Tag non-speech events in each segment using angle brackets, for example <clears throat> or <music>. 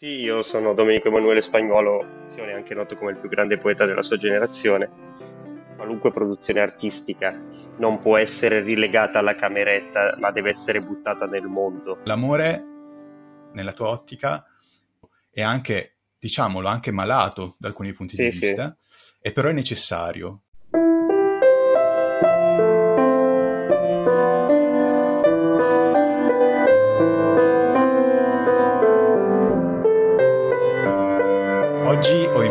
Io sono Domenico Emanuele Spagnuolo, anche noto come il più grande poeta della sua generazione. Qualunque produzione artistica non può essere rilegata alla cameretta, ma deve essere buttata nel mondo. L'amore, nella tua ottica, è anche, diciamolo, anche malato da alcuni punti sì, di vista, sì. e però è necessario.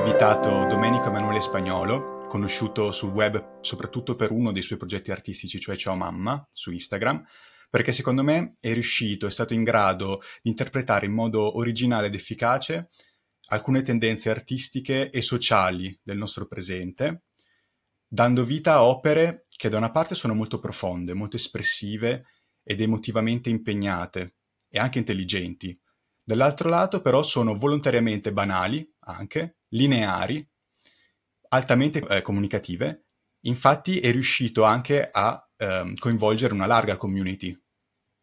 Invitato Domenico Emanuele Spagnolo, conosciuto sul web soprattutto per uno dei suoi progetti artistici, cioè Ciao Mamma, su Instagram, perché secondo me è riuscito, è stato in grado di interpretare in modo originale ed efficace alcune tendenze artistiche e sociali del nostro presente, dando vita a opere che da una parte sono molto profonde, molto espressive ed emotivamente impegnate e anche intelligenti, Dall'altro lato però sono volontariamente banali, anche, lineari, altamente eh, comunicative, infatti è riuscito anche a ehm, coinvolgere una larga community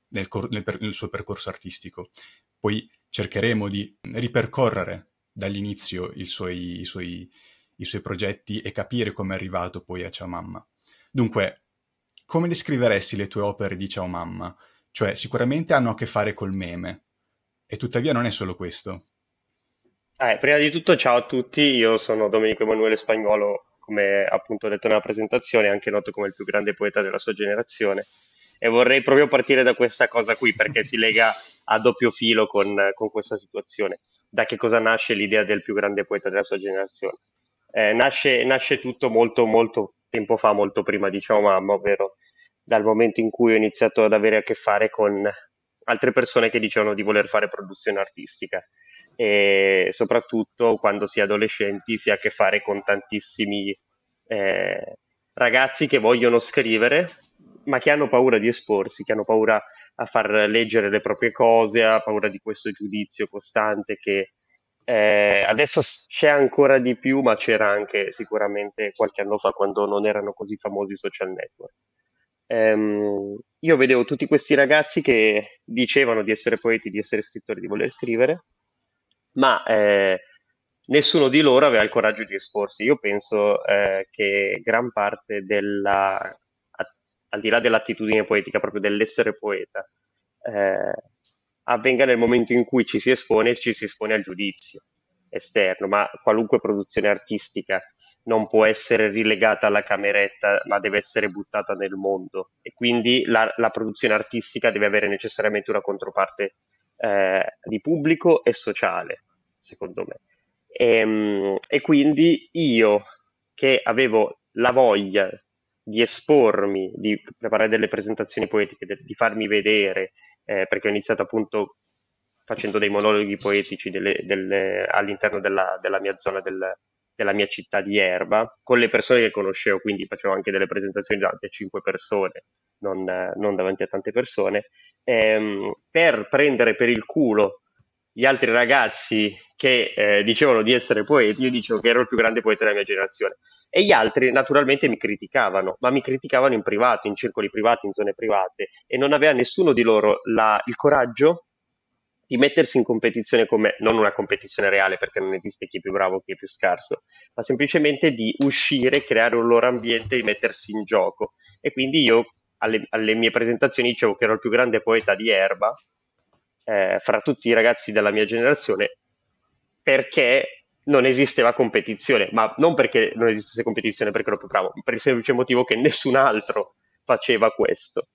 nel, cor- nel, per- nel, suo percorso artistico. Poi cercheremo di ripercorrere dall'inizio i suoi, i suoi, i suoi progetti e capire come è arrivato poi a Ciao Mamma. Dunque, come descriveresti le tue opere di Ciao Mamma? Cioè, sicuramente hanno a che fare col meme, e tuttavia non è solo questo. Eh, prima di tutto, ciao a tutti, io sono Domenico Emanuele Spagnuolo, come appunto detto nella presentazione, anche noto come il più grande poeta della sua generazione. E vorrei proprio partire da questa cosa qui, perché si lega a doppio filo con, con questa situazione. Da che cosa nasce l'idea del più grande poeta della sua generazione? Eh, nasce, nasce, tutto molto, molto tempo fa, molto prima di Ciao Mamma, ovvero dal momento in cui ho iniziato ad avere a che fare con altre persone che dicevano di voler fare produzione artistica e soprattutto quando si è adolescenti si ha a che fare con tantissimi eh, ragazzi che vogliono scrivere ma che hanno paura di esporsi, che hanno paura a far leggere le proprie cose, ha paura di questo giudizio costante che eh, adesso c'è ancora di più, ma c'era anche sicuramente qualche anno fa quando non erano così famosi i social network. Ehm, io vedevo tutti questi ragazzi che dicevano di essere poeti, di essere scrittori, di voler scrivere, ma eh, nessuno di loro aveva il coraggio di esporsi. Io penso eh, che gran parte della, al di là dell'attitudine poetica, proprio dell'essere poeta, eh, avvenga nel momento in cui ci si espone, ci si espone al giudizio esterno, ma qualunque produzione artistica non può essere rilegata alla cameretta, ma deve essere buttata nel mondo. E quindi la, la produzione artistica deve avere necessariamente una controparte eh, di pubblico e sociale, secondo me. E, ehm, e, quindi io che avevo la voglia di espormi, di preparare delle presentazioni poetiche, de, di farmi vedere, eh, perché ho iniziato appunto facendo dei monologhi poetici delle, delle, all'interno della, della, mia zona del, della mia città di Erba, con le persone che conoscevo, quindi facevo anche delle presentazioni davanti a cinque persone, non, non davanti a tante persone, ehm, per prendere per il culo gli altri ragazzi che eh, dicevano di essere poeti, io dicevo che ero il più grande poeta della mia generazione. E gli altri naturalmente mi criticavano, ma mi criticavano in privato, in circoli privati, in zone private, e non aveva nessuno di loro la, il coraggio di mettersi in competizione come non una competizione reale perché non esiste chi è più bravo, chi è più scarso, ma semplicemente di uscire, creare un loro ambiente e mettersi in gioco. E quindi io alle, alle, mie presentazioni dicevo che ero il più grande poeta di Erba eh, fra tutti i ragazzi della mia generazione perché non esisteva competizione, ma non perché non esistesse competizione perché ero più bravo, per il semplice motivo che nessun altro faceva questo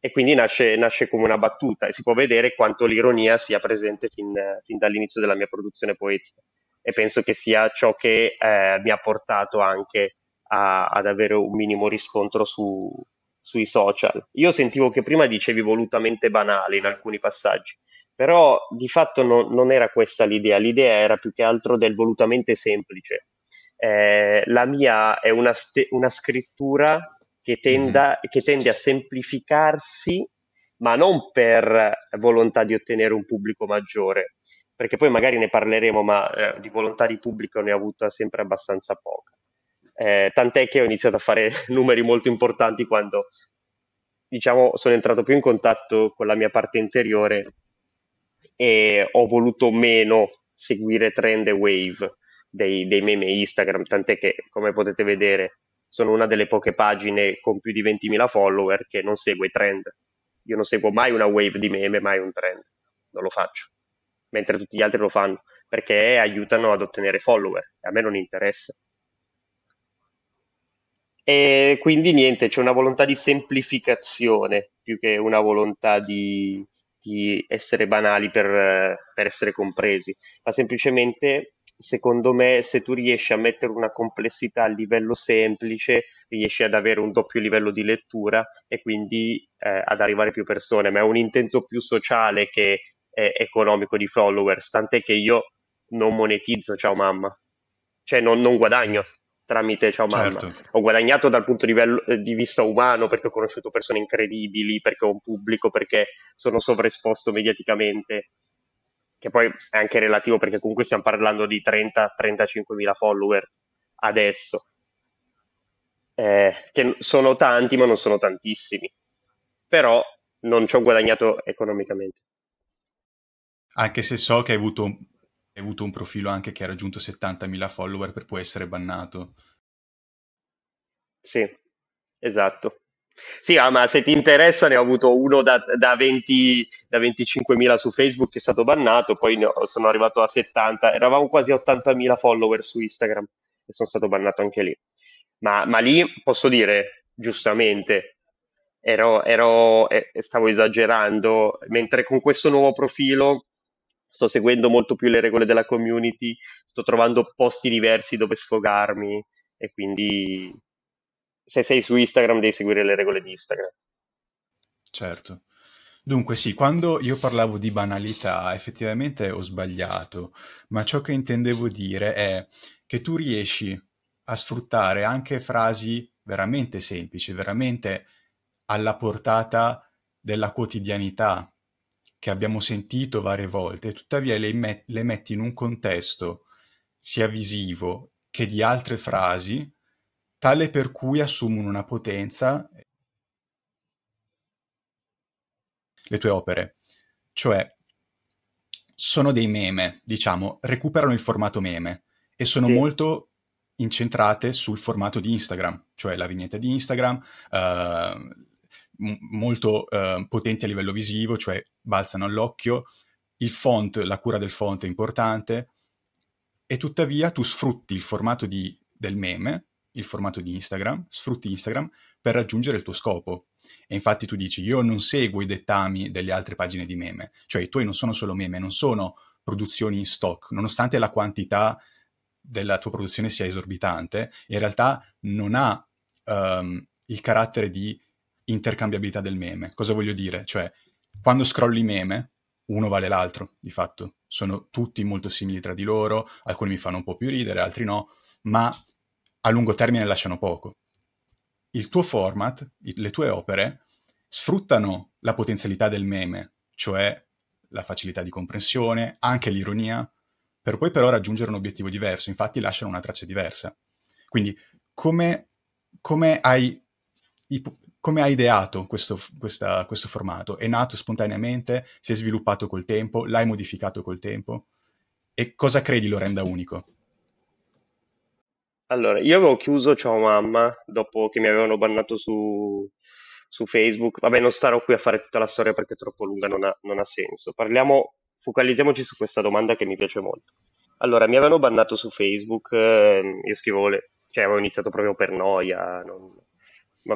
e quindi nasce, nasce, come una battuta e si può vedere quanto l'ironia sia presente fin, fin dall'inizio della mia produzione poetica e penso che sia ciò che eh, mi ha portato anche a, ad avere un minimo riscontro su, sui social. Io sentivo che prima dicevi volutamente banale in alcuni passaggi, però di fatto no, non era questa l'idea, l'idea era più che altro del volutamente semplice. Eh, la mia è una, ste- una scrittura che, tenda, mm. che tende a semplificarsi, ma non per volontà di ottenere un pubblico maggiore, perché poi magari ne parleremo, ma eh, di volontà di pubblico ne ho avuta sempre abbastanza poca. Eh, tant'è che ho iniziato a fare <laughs> numeri molto importanti quando, diciamo, sono entrato più in contatto con la mia parte interiore e ho voluto meno seguire trend e wave dei, dei meme Instagram, tant'è che, come potete vedere, sono una delle poche pagine con più di 20.000 follower che non segue trend. Io non seguo mai una wave di meme, mai un trend. Non lo faccio. Mentre tutti gli altri lo fanno perché aiutano ad ottenere follower. A me non interessa. E quindi niente, c'è una volontà di semplificazione più che una volontà di, di essere banali per, per essere compresi, ma semplicemente secondo me se tu riesci a mettere una complessità a livello semplice riesci ad avere un doppio livello di lettura e quindi eh, ad arrivare più persone, ma è un intento più sociale che economico di followers, tant'è che io non monetizzo ciao mamma, cioè non, non guadagno tramite Ciao Mamma. Certo. Ho guadagnato dal punto di, livello, eh, di, vista umano perché ho conosciuto persone incredibili, perché ho un pubblico, perché sono sovraesposto mediaticamente, che poi è anche relativo perché comunque stiamo parlando di 30-35 mila follower adesso, eh, che sono tanti ma non sono tantissimi, però non ci ho guadagnato economicamente. Anche se so che hai avuto hai avuto un profilo anche che ha raggiunto 70.000 follower per poi essere bannato. Sì, esatto. Sì, ah, ma se ti interessa ne ho avuto uno da, da, 20, da 25.000 su Facebook che è stato bannato, poi ho, sono arrivato a 70, eravamo quasi a 80.000 follower su Instagram e sono stato bannato anche lì. Ma, ma lì posso dire, giustamente, ero, ero, eh, stavo esagerando, mentre con questo nuovo profilo sto seguendo molto più le regole della community, sto trovando posti diversi dove sfogarmi e quindi se sei su Instagram devi seguire le regole di Instagram. Certo. Dunque sì, quando io parlavo di banalità effettivamente ho sbagliato, ma ciò che intendevo dire è che tu riesci a sfruttare anche frasi veramente semplici, veramente alla portata della quotidianità, che abbiamo sentito varie volte, tuttavia le, met- le metti in un contesto sia visivo che di altre frasi, tale per cui assumono una potenza le tue opere. Cioè, sono dei meme, diciamo, recuperano il formato meme e sono sì. molto incentrate sul formato di Instagram, cioè la vignetta di Instagram, uh, molto uh, potenti a livello visivo, cioè balzano all'occhio, il font, la cura del font è importante, e tuttavia tu sfrutti il formato di, del meme, il formato di Instagram, sfrutti Instagram per raggiungere il tuo scopo. E infatti tu dici, io non seguo i dettami delle altre pagine di meme, cioè i tuoi non sono solo meme, non sono produzioni in stock, nonostante la quantità della tua produzione sia esorbitante, in realtà non ha um, il carattere di intercambiabilità del meme. Cosa voglio dire? Cioè, quando scrolli meme, uno vale l'altro, di fatto. Sono tutti molto simili tra di loro, alcuni mi fanno un po' più ridere, altri no, ma a lungo termine lasciano poco. Il tuo format, le tue opere, sfruttano la potenzialità del meme, cioè la facilità di comprensione, anche l'ironia, per poi però raggiungere un obiettivo diverso, infatti lasciano una traccia diversa. Quindi come, come hai come hai ideato questo, questa, questo formato? È nato spontaneamente? Si è sviluppato col tempo? L'hai modificato col tempo? E cosa credi lo renda unico? Allora, io avevo chiuso Ciao Mamma dopo che mi avevano bannato su, su Facebook. Vabbè, non starò qui a fare tutta la storia perché è troppo lunga, non ha, non ha senso. Parliamo, focalizziamoci su questa domanda che mi piace molto. Allora, mi avevano bannato su Facebook, eh, io scrivo, le, cioè avevo iniziato proprio per noia, non,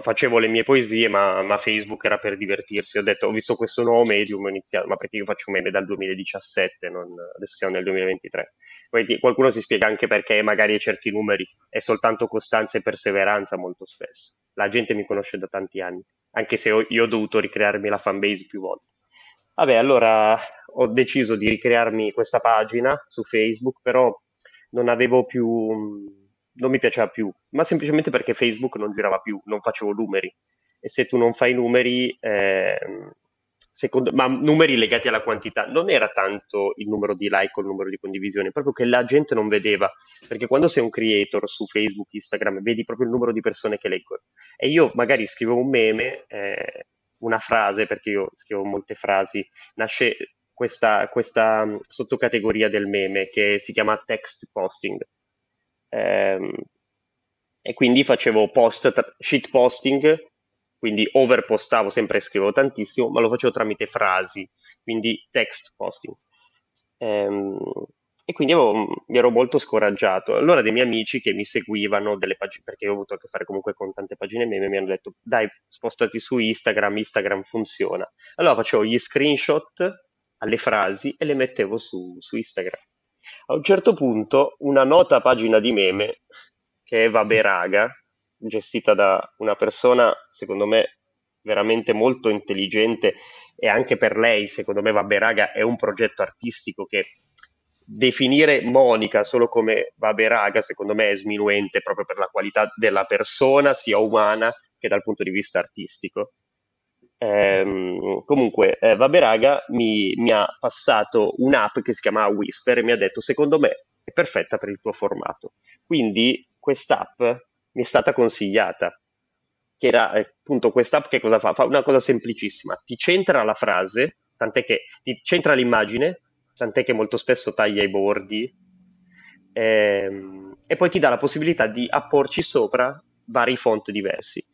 facevo le mie poesie, ma, ma, Facebook era per divertirsi. Ho detto, ho visto questo nuovo medium, ho iniziato, ma perché io faccio meme dal 2017, non, adesso siamo nel 2023. Quindi qualcuno si spiega anche perché magari certi numeri è soltanto costanza e perseveranza molto spesso. La gente mi conosce da tanti anni, anche se ho, io ho dovuto ricrearmi la fanbase più volte. Vabbè, allora ho deciso di ricrearmi questa pagina su Facebook, però non avevo più non mi piaceva più, ma semplicemente perché Facebook non girava più, non facevo numeri. E se tu non fai numeri, eh, secondo, ma numeri legati alla quantità, non era tanto il numero di like o il numero di condivisioni, proprio che la gente non vedeva. Perché quando sei un creator su Facebook, Instagram, vedi proprio il numero di persone che leggono. E io magari scrivo un meme, eh, una frase, perché io scrivo molte frasi, nasce questa, questa sottocategoria del meme che si chiama text posting. Ehm, e quindi facevo post, shit posting, quindi overpostavo, sempre scrivevo tantissimo, ma lo facevo tramite frasi, quindi text posting. Ehm, e quindi avevo, mi ero molto scoraggiato. Allora dei miei amici che mi seguivano delle pagine, perché ho avuto a che fare comunque con tante pagine meme, mi hanno detto dai spostati su Instagram, Instagram funziona. Allora facevo gli screenshot alle frasi e le mettevo su, su Instagram. A un certo punto una nota pagina di meme che è Vabbè Raga, gestita da una persona secondo me veramente molto intelligente e anche per lei secondo me Vabbè Raga è un progetto artistico che definire Monica solo come vabbè raga, secondo me è sminuente proprio per la qualità della persona, sia umana che dal punto di vista artistico. Ehm, comunque, eh, vabbè raga mi, mi, ha passato un'app che si chiama Whisper e mi ha detto, secondo me è perfetta per il tuo formato. Quindi quest'app mi è stata consigliata, che era eh, appunto quest'app che cosa fa? Fa una cosa semplicissima, ti centra la frase, tant'è che ti centra l'immagine, tant'è che molto spesso taglia i bordi ehm, e poi ti dà la possibilità di apporci sopra vari font diversi.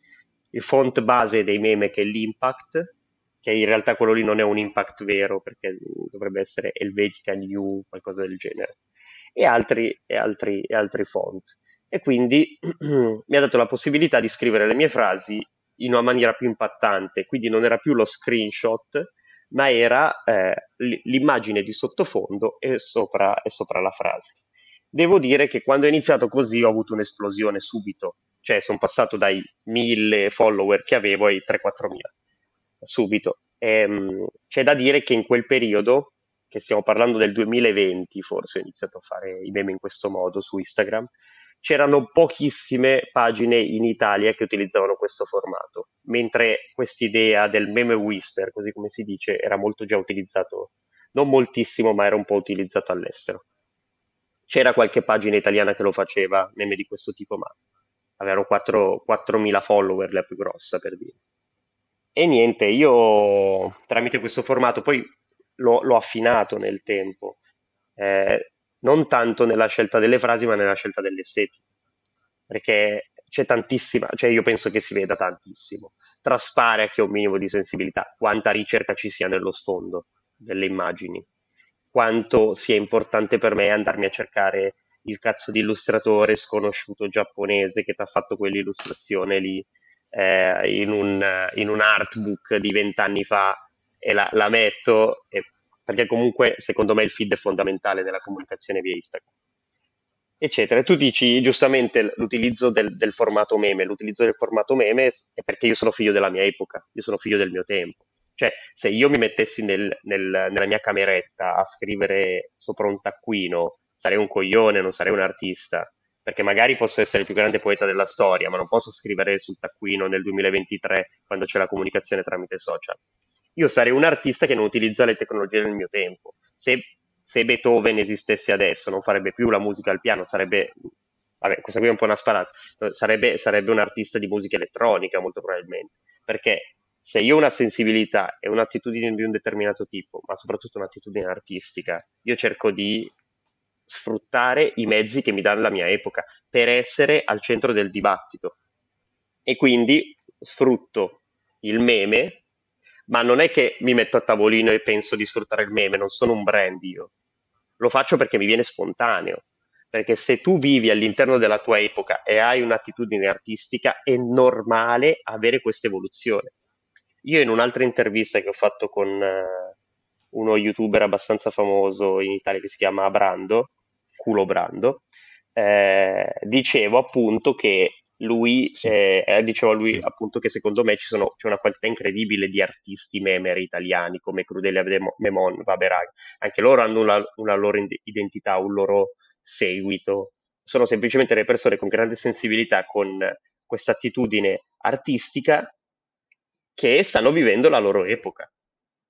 Il font base dei meme che è l'impact, che in realtà quello lì non è un impact vero perché dovrebbe essere Helvetica New, qualcosa del genere, e altri, e altri, e altri font. E quindi <clears throat> mi ha dato la possibilità di scrivere le mie frasi in una maniera più impattante, quindi non era più lo screenshot, ma era eh, l'immagine di sottofondo e sopra, e sopra la frase. Devo dire che quando ho iniziato così ho avuto un'esplosione subito, cioè sono passato dai mille follower che avevo ai 3-4 mila, subito. E, ehm, c'è da dire che in quel periodo, che stiamo parlando del 2020 forse, ho iniziato a fare i meme in questo modo su Instagram, c'erano pochissime pagine in Italia che utilizzavano questo formato, mentre quest'idea del meme whisper, così come si dice, era molto già utilizzato, non moltissimo, ma era un po' utilizzato all'estero. C'era qualche pagina italiana che lo faceva, meme di questo tipo, ma avevano 4, 4.000 follower, la più grossa per dire. E niente, io tramite questo formato poi l'ho, l'ho affinato nel tempo. Eh, non tanto nella scelta delle frasi, ma nella scelta dell'estetica. Perché c'è tantissima, cioè io penso che si veda tantissimo. Traspare a ha un minimo di sensibilità quanta ricerca ci sia nello sfondo delle immagini, quanto sia importante per me andarmi a cercare il cazzo di illustratore sconosciuto giapponese che ti ha fatto quell'illustrazione lì eh, in, un, in un artbook di vent'anni fa e la, la metto e perché comunque secondo me il feed è fondamentale nella comunicazione via Instagram. Eccetera. Tu dici giustamente l'utilizzo del, del, formato meme. L'utilizzo del formato meme è perché io sono figlio della mia epoca, io sono figlio del mio tempo. Cioè, se io mi mettessi nel, nel, nella mia cameretta a scrivere sopra un taccuino, sarei un coglione, non sarei un artista. Perché magari posso essere il più grande poeta della storia, ma non posso scrivere sul taccuino nel 2023 quando c'è la comunicazione tramite social io sarei un artista che non utilizza le tecnologie del mio tempo. Se, se Beethoven esistesse adesso, non farebbe più la musica al piano, sarebbe vabbè, questa qui è un po' una sparata, sarebbe, sarebbe, un artista di musica elettronica molto probabilmente, perché se io ho una sensibilità e un'attitudine di un determinato tipo, ma soprattutto un'attitudine artistica, io cerco di sfruttare i mezzi che mi dà la mia epoca per essere al centro del dibattito. E quindi sfrutto il meme ma non è che mi metto a tavolino e penso di sfruttare il meme, non sono un brand io. Lo faccio perché mi viene spontaneo. Perché se tu vivi all'interno della tua epoca e hai un'attitudine artistica, è normale avere questa evoluzione. Io in un'altra intervista che ho fatto con uh, uno youtuber abbastanza famoso in Italia che si chiama Brando, Culo Brando, eh, dicevo appunto che lui sì. eh, eh diceva lui sì. appunto che secondo me sono, c'è una quantità incredibile di artisti memeri italiani come Crudelia Memon, Vaberag, anche loro hanno una, una loro identità, un loro seguito, sono semplicemente le persone con grande sensibilità, con questa attitudine artistica che stanno vivendo la loro epoca.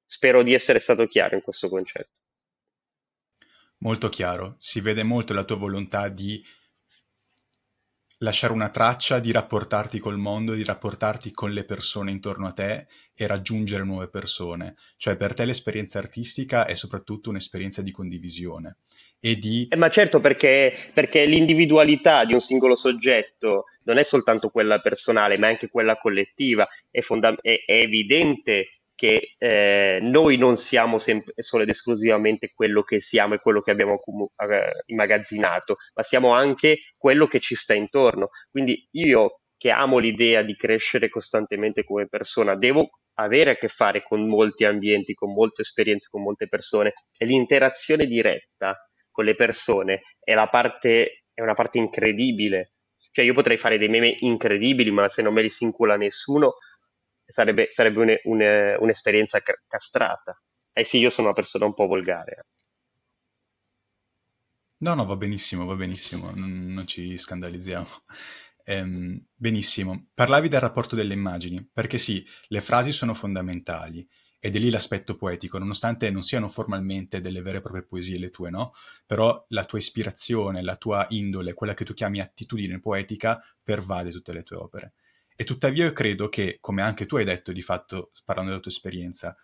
Spero di essere stato chiaro in questo concetto. Molto chiaro, si vede molto la tua volontà di lasciare una traccia, di rapportarti col mondo, di rapportarti con le persone intorno a te e raggiungere nuove persone. Cioè per te l'esperienza artistica è soprattutto un'esperienza di condivisione e di... Eh, ma certo perché, perché l'individualità di un singolo soggetto non è soltanto quella personale, ma anche quella collettiva. È, fonda- è, è evidente che eh, noi non siamo sempre, solo ed esclusivamente quello che siamo e quello che abbiamo eh, immagazzinato, ma siamo anche quello che ci sta intorno. Quindi io che amo l'idea di crescere costantemente come persona, devo avere a che fare con molti ambienti, con molte esperienze, con molte persone e l'interazione diretta con le persone è, parte, è una parte incredibile. Cioè io potrei fare dei meme incredibili, ma se non me li si incula nessuno, sarebbe, sarebbe un, un, un'esperienza castrata. Eh sì, io sono una persona un po' volgare. No, no, va benissimo, va benissimo, non, non ci scandalizziamo. Ehm, benissimo. Parlavi del rapporto delle immagini, perché sì, le frasi sono fondamentali, ed è lì l'aspetto poetico, nonostante non siano formalmente delle vere e proprie poesie le tue, no? Però la tua ispirazione, la tua indole, quella che tu chiami attitudine poetica, pervade tutte le tue opere. E tuttavia io credo che, come anche tu hai detto di fatto, parlando della tua esperienza,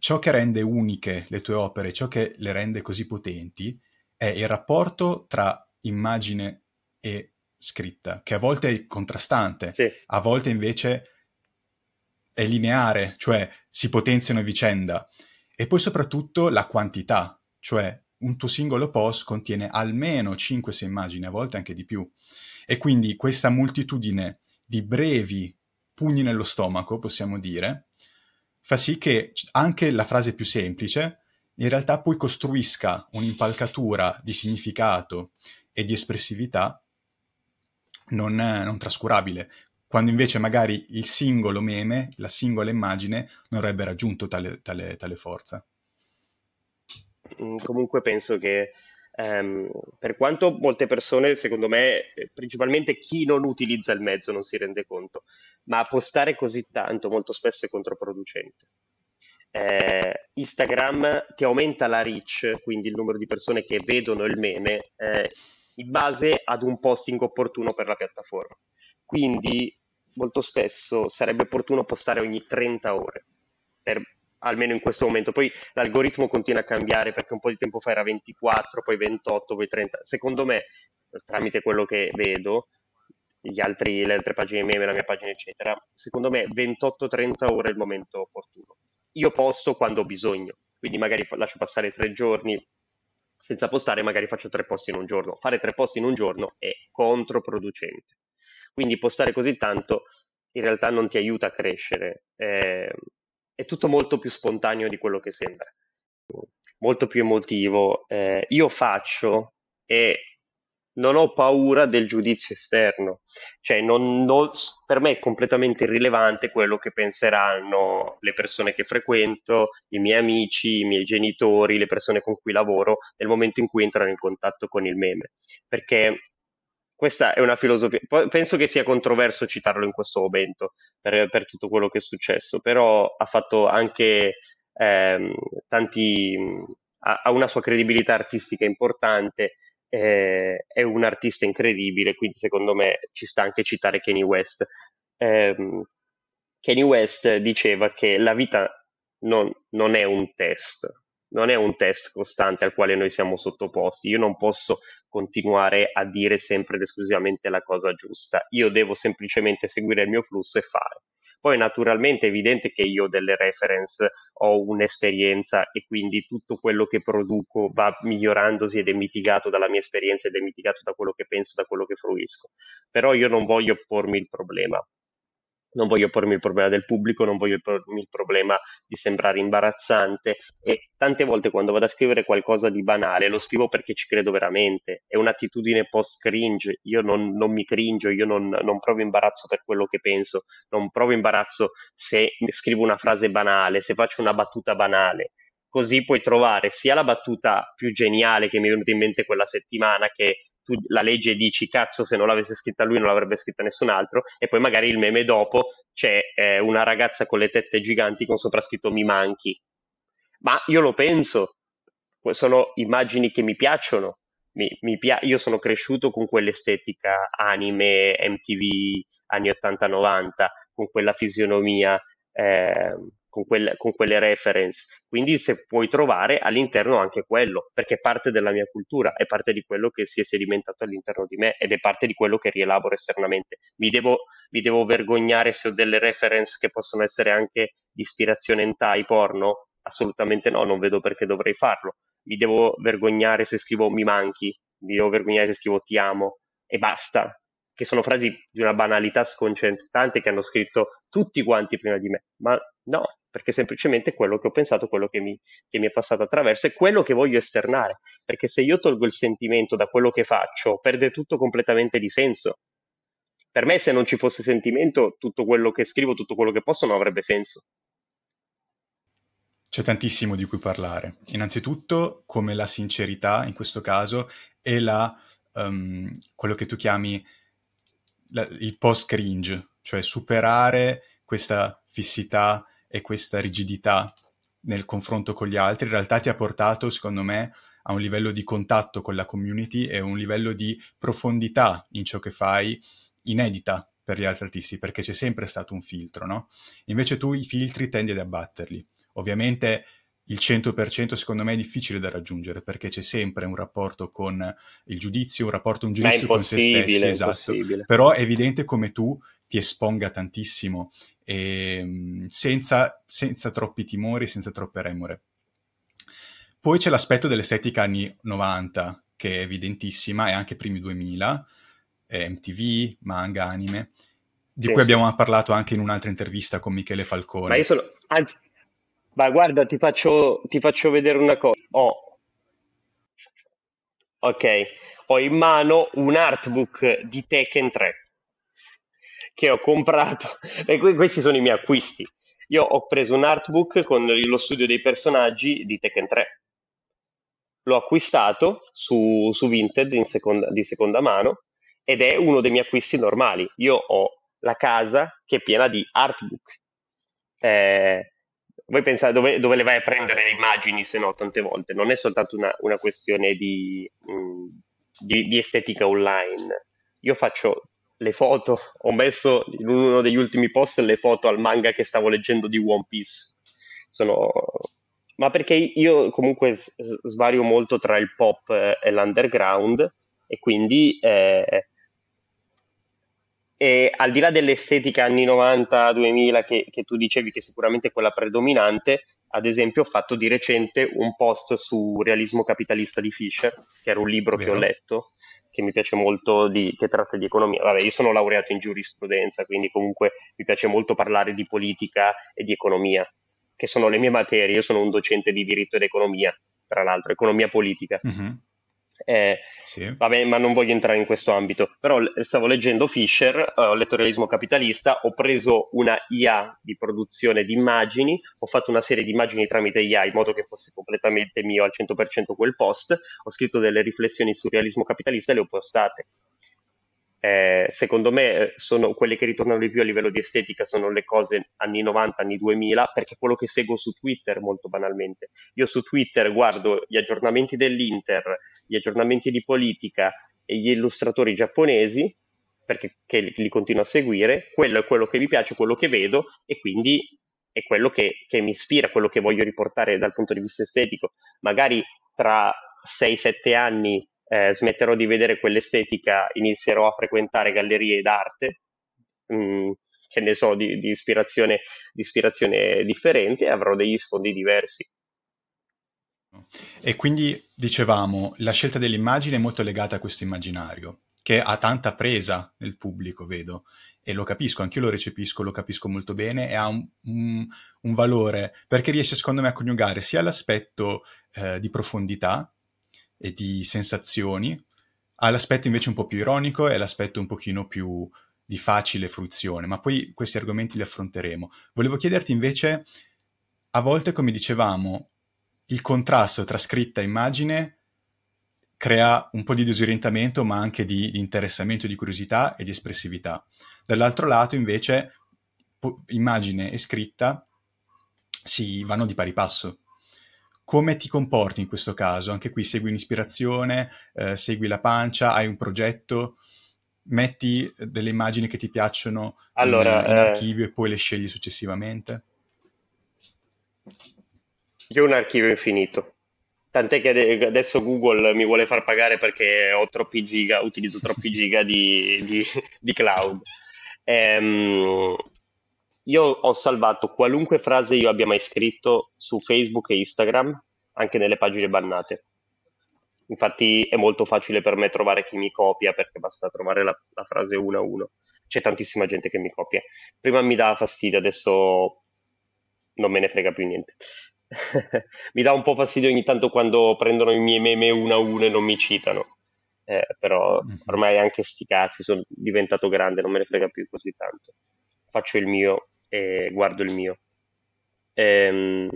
ciò che rende uniche le tue opere, ciò che le rende così potenti, è il rapporto tra immagine e scritta, che a volte è contrastante, sì. a volte invece è lineare, cioè si potenziano a vicenda. E poi soprattutto la quantità, cioè un tuo singolo post contiene almeno 5-6 immagini, a volte anche di più. E quindi questa moltitudine di brevi pugni nello stomaco, possiamo dire, fa sì che anche la frase più semplice in realtà poi costruisca un'impalcatura di significato e di espressività non, non trascurabile quando invece magari il singolo meme, la singola immagine non avrebbe raggiunto tale, tale, tale forza. Mm, comunque penso che ehm, per quanto molte persone, secondo me, principalmente chi non utilizza il mezzo non si rende conto, ma postare così tanto molto spesso è controproducente. Eh, Instagram ti aumenta la reach, quindi il numero di persone che vedono il meme, eh, in base ad un posting opportuno per la piattaforma. Quindi molto spesso sarebbe opportuno postare ogni 30 ore, per, almeno in questo momento. Poi l'algoritmo continua a cambiare perché un po' di tempo fa era 24, poi 28, poi 30. Secondo me, tramite quello che vedo, altri, le altre pagine meme, la mia pagina, eccetera, secondo me 28-30 ore è il momento opportuno. Io posto quando ho bisogno, quindi magari lascio passare tre giorni senza postare, magari faccio tre posti in un giorno. Fare tre posti in un giorno è controproducente. Quindi postare così tanto in realtà non ti aiuta a crescere, è, è tutto molto più spontaneo di quello che sembra, molto più emotivo. Eh, io faccio e non ho paura del giudizio esterno, cioè non, non, per me è completamente irrilevante quello che penseranno le persone che frequento, i miei amici, i miei genitori, le persone con cui lavoro nel momento in cui entrano in contatto con il meme, perché questa è una filosofia, penso che sia controverso citarlo in questo momento per, per tutto quello che è successo, però ha fatto anche ehm, tanti, ha, una sua credibilità artistica importante, eh, è un artista incredibile, quindi secondo me ci sta anche citare Kanye West. Eh, Kanye West diceva che la vita non, non è un test, non è un test costante al quale noi siamo sottoposti. Io non posso continuare a dire sempre ed esclusivamente la cosa giusta. Io devo semplicemente seguire il mio flusso e fare. Poi naturalmente è evidente che io ho delle reference, ho un'esperienza e quindi tutto quello che produco va migliorandosi ed è mitigato dalla mia esperienza ed è mitigato da quello che penso, da quello che fruisco. Però io non voglio pormi il problema non voglio pormi il problema del pubblico, non voglio pormi il problema di sembrare imbarazzante e tante volte quando vado a scrivere qualcosa di banale lo scrivo perché ci credo veramente, è un'attitudine post cringe, io non, non mi cringio, io non, non, provo imbarazzo per quello che penso, non provo imbarazzo se scrivo una frase banale, se faccio una battuta banale, così puoi trovare sia la battuta più geniale che mi è venuta in mente quella settimana che tu la leggi e dici cazzo se non l'avesse scritta lui non l'avrebbe scritta nessun altro e poi magari il meme dopo c'è eh, una ragazza con le tette giganti con sopra scritto mi manchi ma io lo penso. Sono immagini che mi piacciono. Mi, mi pia- io sono cresciuto con quell'estetica anime, MTV, anni 80-90, con quella fisionomia, eh, con, quelle, con quelle reference. Quindi se puoi trovare all'interno anche quello, perché è parte della mia cultura, è parte di quello che si è sedimentato all'interno di me ed è parte di quello che rielaboro esternamente. Mi devo, mi devo vergognare se ho delle reference che possono essere anche di ispirazione in hentai porno? Assolutamente no, non vedo perché dovrei farlo. Mi devo vergognare se scrivo mi manchi, mi devo vergognare se scrivo ti amo e basta che sono frasi di una banalità sconcertante che hanno scritto tutti quanti prima di me, ma no, perché semplicemente quello che ho pensato, quello che mi, che mi è passato attraverso è quello che voglio esternare, perché se io tolgo il sentimento da quello che faccio, perde tutto completamente di senso. Per me se non ci fosse sentimento, tutto quello che scrivo, tutto quello che posso non avrebbe senso. C'è tantissimo di cui parlare. Innanzitutto, come la sincerità in questo caso e la, um, quello che tu chiami la, il post-cringe, cioè superare questa fissità e questa rigidità nel confronto con gli altri, in realtà ti ha portato, secondo me, a un livello di contatto con la community e un livello di profondità in ciò che fai inedita per gli altri artisti, perché c'è sempre stato un filtro, no? Invece tu i filtri tendi ad abbatterli. Ovviamente il 100% secondo me è difficile da raggiungere perché c'è sempre un rapporto con il giudizio, un rapporto, un giudizio con se stessi, esatto. Però è evidente come tu ti esponga tantissimo e, ehm, senza, senza troppi timori, senza troppe remore. Poi c'è l'aspetto dell'estetica anni 90 che è evidentissima e anche primi 2000, MTV, manga, anime, di sì, cui abbiamo parlato anche in un'altra intervista con Michele Falcone. Ma io sono, anzi, ma guarda, ti faccio, ti faccio vedere una cosa. Ho, ok, ho in mano un artbook di Tekken 3 che ho comprato <laughs> e questi sono i miei acquisti. Io ho preso un artbook con lo studio dei personaggi di Tekken 3. L'ho acquistato su, su Vinted seconda, di seconda mano ed è uno dei miei acquisti normali. Io ho la casa che è piena di artbook. Eh, voi pensate dove, dove, le vai a prendere le immagini se no tante volte? Non è soltanto una, una questione di, mh, mm, di, di, estetica online. Io faccio le foto, ho messo in uno degli ultimi post le foto al manga che stavo leggendo di One Piece. Sono... Ma perché io comunque svario molto tra il pop e l'underground e quindi eh, e al di là dell'estetica anni 90-2000 che, che, tu dicevi che sicuramente è quella predominante, ad esempio ho fatto di recente un post su realismo capitalista di Fisher, che era un libro Vero. che ho letto, che mi piace molto, di, che tratta di economia. Vabbè, io sono laureato in giurisprudenza, quindi comunque mi piace molto parlare di politica e di economia, che sono le mie materie. Io sono un docente di diritto ed economia, tra l'altro, economia politica. Mm-hmm. Eh, sì. Vabbè, ma non voglio entrare in questo ambito. Però stavo leggendo Fisher, eh, ho letto Realismo Capitalista, ho preso una IA di produzione di immagini, ho fatto una serie di immagini tramite IA in modo che fosse completamente mio al 100% quel post, ho scritto delle riflessioni sul realismo capitalista e le ho postate eh, secondo me eh, sono quelle che ritornano di più a livello di estetica sono le cose anni 90, anni 2000, perché quello che seguo su Twitter molto banalmente. Io su Twitter guardo gli aggiornamenti dell'Inter, gli aggiornamenti di politica e gli illustratori giapponesi, perché li continuo a seguire, quello è quello che mi piace, quello che vedo e quindi è quello che, che mi ispira, quello che voglio riportare dal punto di vista estetico. Magari tra 6-7 anni eh, smetterò di vedere quell'estetica, inizierò a frequentare gallerie d'arte, mh, mm, che ne so, di, di, ispirazione, di ispirazione differente e avrò degli sfondi diversi. E quindi dicevamo, la scelta dell'immagine è molto legata a questo immaginario, che ha tanta presa nel pubblico, vedo, e lo capisco, anche io lo recepisco, lo capisco molto bene, e ha un, un, un valore, perché riesce secondo me a coniugare sia l'aspetto eh, di profondità, e di sensazioni, ha l'aspetto invece un po' più ironico e l'aspetto un pochino più di facile fruizione, ma poi questi argomenti li affronteremo. Volevo chiederti invece, a volte, come dicevamo, il contrasto tra scritta e immagine crea un po' di disorientamento, ma anche di, di interessamento, di curiosità e di espressività. Dall'altro lato, invece, immagine e scritta si vanno di pari passo come ti comporti in questo caso? Anche qui segui un'ispirazione, eh, segui la pancia, hai un progetto, metti delle immagini che ti piacciono allora, in, in eh... archivio e poi le scegli successivamente? Io ho un archivio infinito. Tant'è che adesso Google mi vuole far pagare perché ho troppi giga, utilizzo troppi giga di, di, di cloud. Ehm, io ho salvato qualunque frase io abbia mai scritto su Facebook e Instagram, anche nelle pagine bannate. Infatti è molto facile per me trovare chi mi copia perché basta trovare la, la frase uno a uno. C'è tantissima gente che mi copia. Prima mi dava fastidio, adesso non me ne frega più niente. <laughs> mi dà un po' fastidio ogni tanto quando prendono i miei meme uno a uno e non mi citano. Eh, però mm-hmm. ormai anche sti cazzi sono diventato grande, non me ne frega più così tanto. Faccio il mio e guardo il mio. Ehm,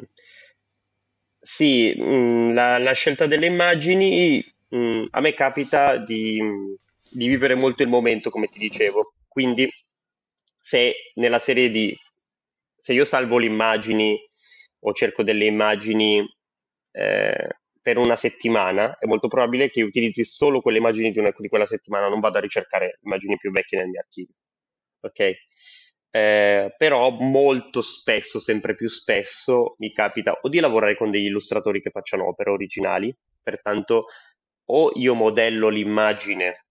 sì, mh, mm, la, la, scelta delle immagini, mh, mm, a me capita di, di, vivere molto il momento, come ti dicevo. Quindi, se nella serie di, se io salvo le immagini o cerco delle immagini eh, per una settimana, è molto probabile che utilizzi solo quelle immagini di, una, di quella settimana, non vado a ricercare immagini più vecchie nel mio archivio. Ok? Eh, però molto spesso, sempre più spesso, mi capita o di lavorare con degli illustratori che facciano opere originali, pertanto o io modello l'immagine,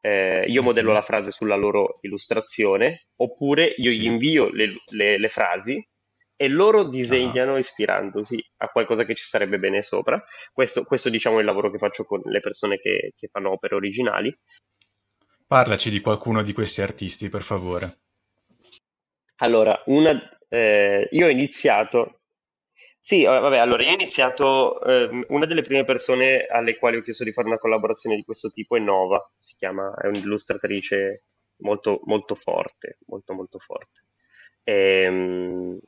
eh, io modello la frase sulla loro illustrazione, oppure io sì. gli invio le, le, le, frasi e loro disegnano ah. ispirandosi a qualcosa che ci sarebbe bene sopra. Questo, questo diciamo è il lavoro che faccio con le persone che, che fanno opere originali. Parlaci di qualcuno di questi artisti, per favore. Allora, una, eh, io ho iniziato, sì, eh, vabbè, allora io ho iniziato, eh, una delle prime persone alle quali ho chiesto di fare una collaborazione di questo tipo è Nova, si chiama, è un'illustratrice molto, molto forte, molto molto forte. E, ehm,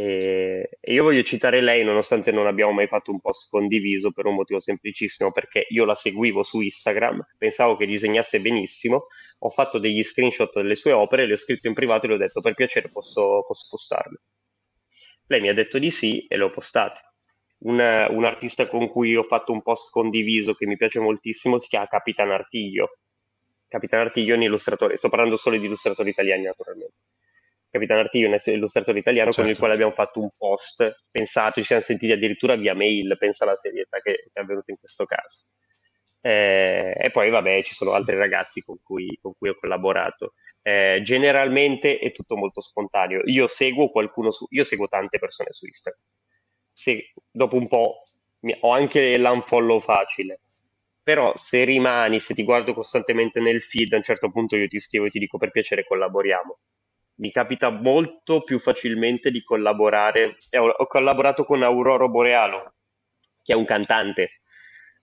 e, io voglio citare lei, nonostante non abbiamo mai fatto un post condiviso, per un motivo semplicissimo, perché io la seguivo su Instagram, pensavo che disegnasse benissimo, ho fatto degli screenshot delle sue opere, le ho scritto in privato e le ho detto per piacere posso, posso postarle. Lei mi ha detto di sì e le ho postate. Un, un, artista con cui ho fatto un post condiviso che mi piace moltissimo si chiama Capitan Artiglio. Capitan Artiglio è un illustratore, sto parlando solo di illustratori italiani naturalmente Capitano Artiglio, un illustratore italiano certo. con il certo. quale abbiamo fatto un post pensato, ci siamo sentiti addirittura via mail, pensa alla serietà che, che è avvenuta in questo caso. Eh, e poi vabbè ci sono altri ragazzi con cui, con cui ho collaborato. Eh, generalmente è tutto molto spontaneo. Io seguo qualcuno su, io seguo tante persone su Instagram. Se, dopo un po' mi, ho anche l'unfollow facile, però se rimani, se ti guardo costantemente nel feed, a un certo punto io ti scrivo e ti dico per piacere collaboriamo mi capita molto più facilmente di collaborare. Eh, ho, ho collaborato con Aurora Borealo, che è un cantante.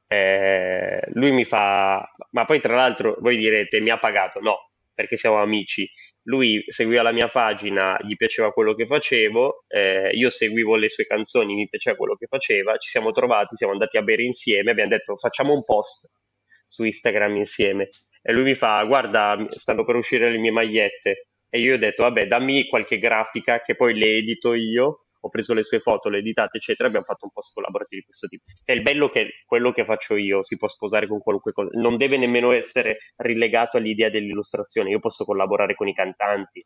Eh, lui mi fa, ma poi tra l'altro voi direte mi ha pagato? No, perché siamo amici. Lui seguiva la mia pagina, gli piaceva quello che facevo, eh, io seguivo le sue canzoni, mi piaceva quello che faceva, ci siamo trovati, siamo andati a bere insieme, abbiamo detto facciamo un post su Instagram insieme. E lui mi fa, guarda, stanno per uscire le mie magliette, e io ho detto, vabbè, dammi qualche grafica che poi le edito io. Ho preso le sue foto, le editate, eccetera. Abbiamo fatto un post collaborativo di questo tipo. È il bello che quello che faccio io si può sposare con qualunque cosa. Non deve nemmeno essere rilegato all'idea dell'illustrazione. Io posso collaborare con i cantanti,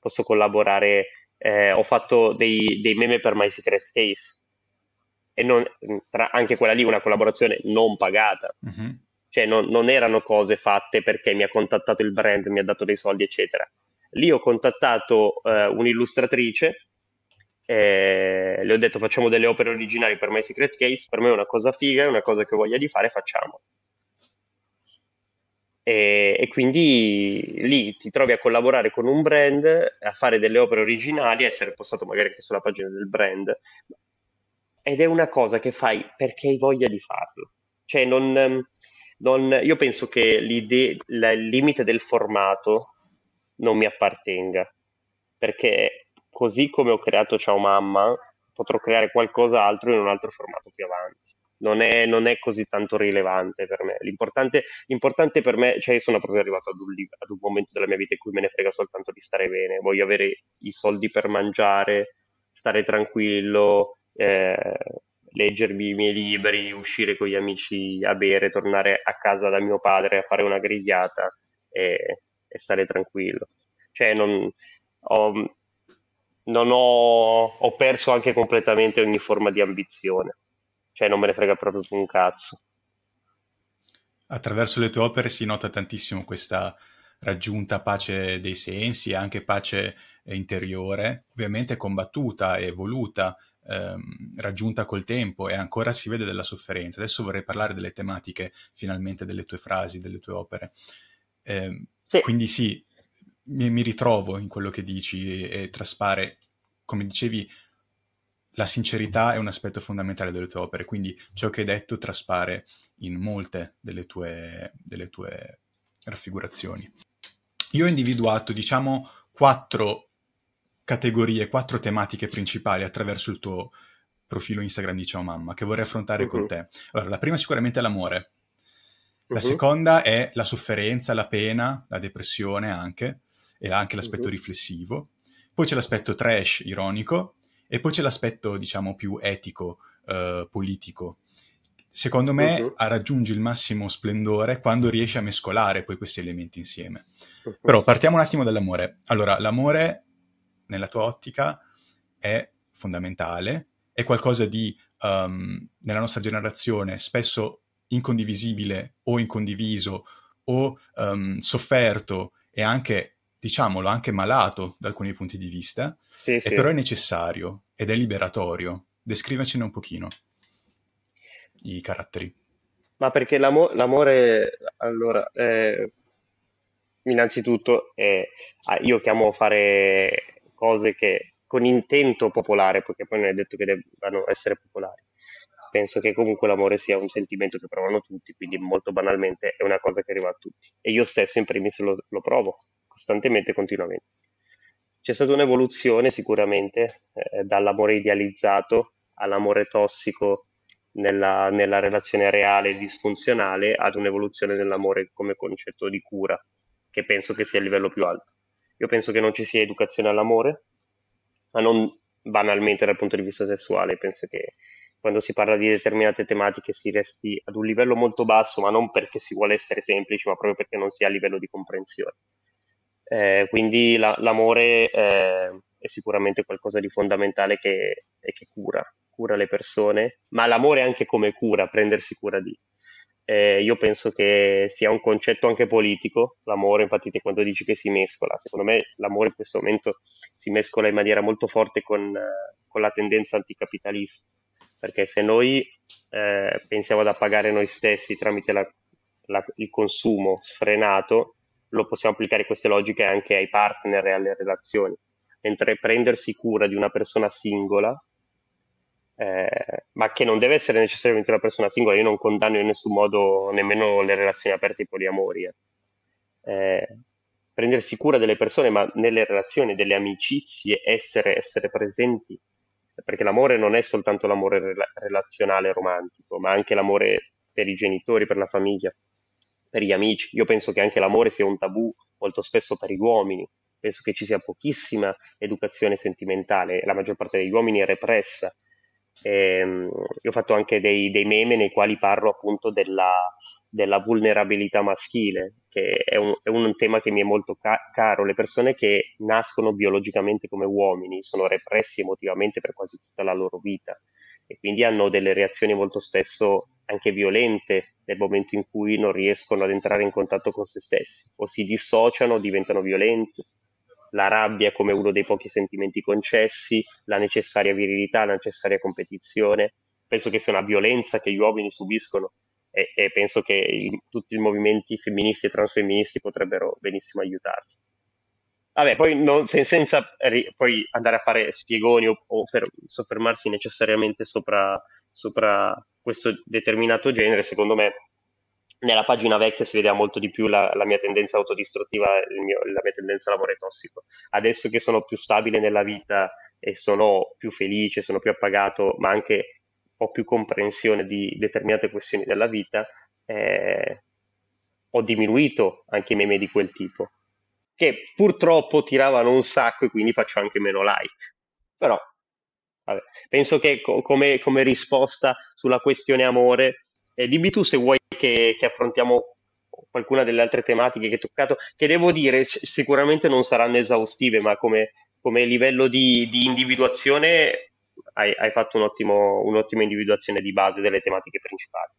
posso collaborare. Eh, ho fatto dei, dei meme per My Secret Case e non, tra, anche quella lì una collaborazione non pagata. Mm-hmm. Cioè non, non, erano cose fatte perché mi ha contattato il brand, mi ha dato dei soldi, eccetera. Lì ho contattato eh, un'illustratrice, eh, le ho detto facciamo delle opere originali per My Secret Case, per me è una cosa figa, è una cosa che voglia di fare, facciamo. E, e, quindi lì ti trovi a collaborare con un brand, a fare delle opere originali, a essere postato magari anche sulla pagina del brand. Ed è una cosa che fai perché hai voglia di farlo. Cioè, non, non, io penso che il limite del formato non mi appartenga, perché così come ho creato Ciao Mamma, potrò creare qualcos'altro in un altro formato più avanti. Non è, non è così tanto rilevante per me. L'importante, l'importante per me, cioè io sono proprio arrivato ad un, ad un momento della mia vita in cui me ne frega soltanto di stare bene, voglio avere i soldi per mangiare, stare tranquillo, eh, leggermi i miei libri, uscire con gli amici a bere, tornare a casa da mio padre a fare una grigliata e, e stare tranquillo. Cioè, non ho, non ho, ho perso anche completamente ogni forma di ambizione. Cioè, non me ne frega proprio un cazzo. Attraverso le tue opere si nota tantissimo questa raggiunta pace dei sensi anche pace interiore, ovviamente combattuta e voluta, ehm, raggiunta col tempo e ancora si vede della sofferenza. Adesso vorrei parlare delle tematiche finalmente delle tue frasi, delle tue opere. Eh, sì. Quindi sì, mi, mi, ritrovo in quello che dici e, e traspare, come dicevi, la sincerità è un aspetto fondamentale delle tue opere, quindi ciò che hai detto traspare in molte delle tue, delle tue raffigurazioni. Io ho individuato, diciamo, quattro categorie, quattro tematiche principali attraverso il tuo profilo Instagram di Ciao Mamma che vorrei affrontare uh-huh. con mhm. te. Allora, la prima sicuramente è l'amore. La uh-huh. seconda è la sofferenza, la pena, la depressione anche, e anche l'aspetto uh-huh. riflessivo. Poi c'è l'aspetto trash, ironico, e poi c'è l'aspetto, diciamo, più etico, eh, politico. Secondo me uh-huh. raggiungi il massimo splendore quando riesci a mescolare poi questi elementi insieme. Però partiamo un attimo dall'amore. Allora, l'amore, nella tua ottica, è fondamentale, è qualcosa di, um, nella nostra generazione, spesso incondivisibile o incondiviso o um, sofferto e anche diciamolo, anche malato da alcuni punti di vista, sì, sì. però è necessario ed è liberatorio. Descrivacene un pochino i caratteri. Ma perché l'amo- l'amore, allora, eh, innanzitutto, eh, io chiamo fare cose che con intento popolare, perché poi non è detto che debbano essere popolari. Penso che comunque l'amore sia un sentimento che provano tutti, quindi molto banalmente è una cosa che arriva a tutti. E io stesso in primis lo, lo provo costantemente e continuamente. C'è stata un'evoluzione sicuramente eh, dall'amore idealizzato all'amore tossico nella, nella, relazione reale e disfunzionale ad un'evoluzione dell'amore come concetto di cura, che penso che sia il livello più alto. Io penso che non ci sia educazione all'amore, ma non banalmente dal punto di vista sessuale, penso che quando si parla di determinate tematiche si resti ad un livello molto basso, ma non perché si vuole essere semplici, ma proprio perché non si ha livello di comprensione. Eh, quindi la, l'amore eh, è sicuramente qualcosa di fondamentale che, che cura, cura le persone, ma l'amore anche come cura, prendersi cura di. Eh, io penso che sia un concetto anche politico, l'amore, infatti quando dici che si mescola, secondo me l'amore in questo momento si mescola in maniera molto forte con, con la tendenza anticapitalista, perché se noi eh, pensiamo ad appagare noi stessi tramite la, la, il consumo sfrenato, lo possiamo applicare queste logiche anche ai partner e alle relazioni. Mentre prendersi cura di una persona singola, eh, ma che non deve essere necessariamente una persona singola, io non condanno in nessun modo nemmeno le relazioni aperte ai poliamori. Eh. Eh, prendersi cura delle persone, ma nelle relazioni, delle amicizie, essere, essere presenti, perché l'amore non è soltanto l'amore rela- relazionale romantico, ma anche l'amore per i genitori, per la famiglia per gli amici. Io penso che anche l'amore sia un tabù molto spesso per gli uomini. Penso che ci sia pochissima educazione sentimentale, la maggior parte degli uomini è repressa. E, um, io ho fatto anche dei, dei, meme nei quali parlo appunto della, della vulnerabilità maschile, che è un, è un, tema che mi è molto ca- caro. Le persone che nascono biologicamente come uomini sono repressi emotivamente per quasi tutta la loro vita e quindi hanno delle reazioni molto spesso anche violente nel momento in cui non riescono ad entrare in contatto con se stessi o si dissociano, diventano violenti. La rabbia come uno dei pochi sentimenti concessi, la necessaria virilità, la necessaria competizione. Penso che sia una violenza che gli uomini subiscono e, e penso che il, tutti i movimenti femministi e transfemministi potrebbero benissimo aiutarli. Vabbè, poi non, se, senza ri, poi andare a fare spiegoni o, o fer, soffermarsi necessariamente sopra, sopra, questo determinato genere, secondo me nella pagina vecchia si vedeva molto di più la, la mia tendenza autodistruttiva, mio, la mia tendenza all'amore tossico. Adesso che sono più stabile nella vita e sono più felice, sono più appagato, ma anche ho più comprensione di determinate questioni della vita, eh, ho diminuito anche i meme di quel tipo che purtroppo tiravano un sacco e quindi faccio anche meno like. Però Vabbè, penso che co- come, come, risposta sulla questione amore, eh, dimmi tu se vuoi che, che, affrontiamo qualcuna delle altre tematiche che hai toccato, che devo dire sicuramente non saranno esaustive, ma come, come livello di, di individuazione hai, hai fatto un ottimo, un'ottima individuazione di base delle tematiche principali.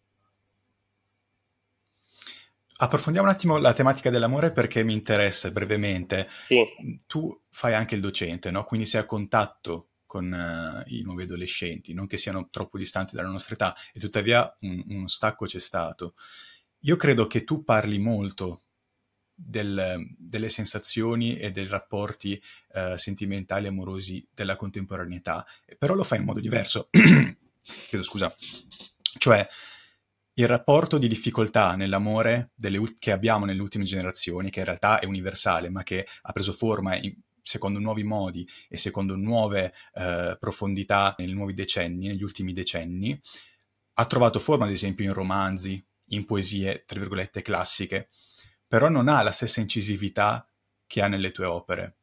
Approfondiamo un attimo la tematica dell'amore perché mi interessa brevemente. Sì. Tu fai anche il docente, no? Quindi sei a contatto con uh, i nuovi adolescenti, non che siano troppo distanti dalla nostra età, e tuttavia un, uno stacco c'è stato. Io credo che tu parli molto del, delle sensazioni e dei rapporti uh, sentimentali e amorosi della contemporaneità, però lo fai in modo diverso. <clears throat> Chiedo scusa. Cioè, il rapporto di difficoltà nell'amore delle, che abbiamo nelle ultime generazioni, che in realtà è universale, ma che ha preso forma in, secondo nuovi modi e secondo nuove eh, profondità nei nuovi decenni, negli ultimi decenni, ha trovato forma ad esempio in romanzi, in poesie, tra virgolette, classiche, però non ha la stessa incisività che ha nelle tue opere.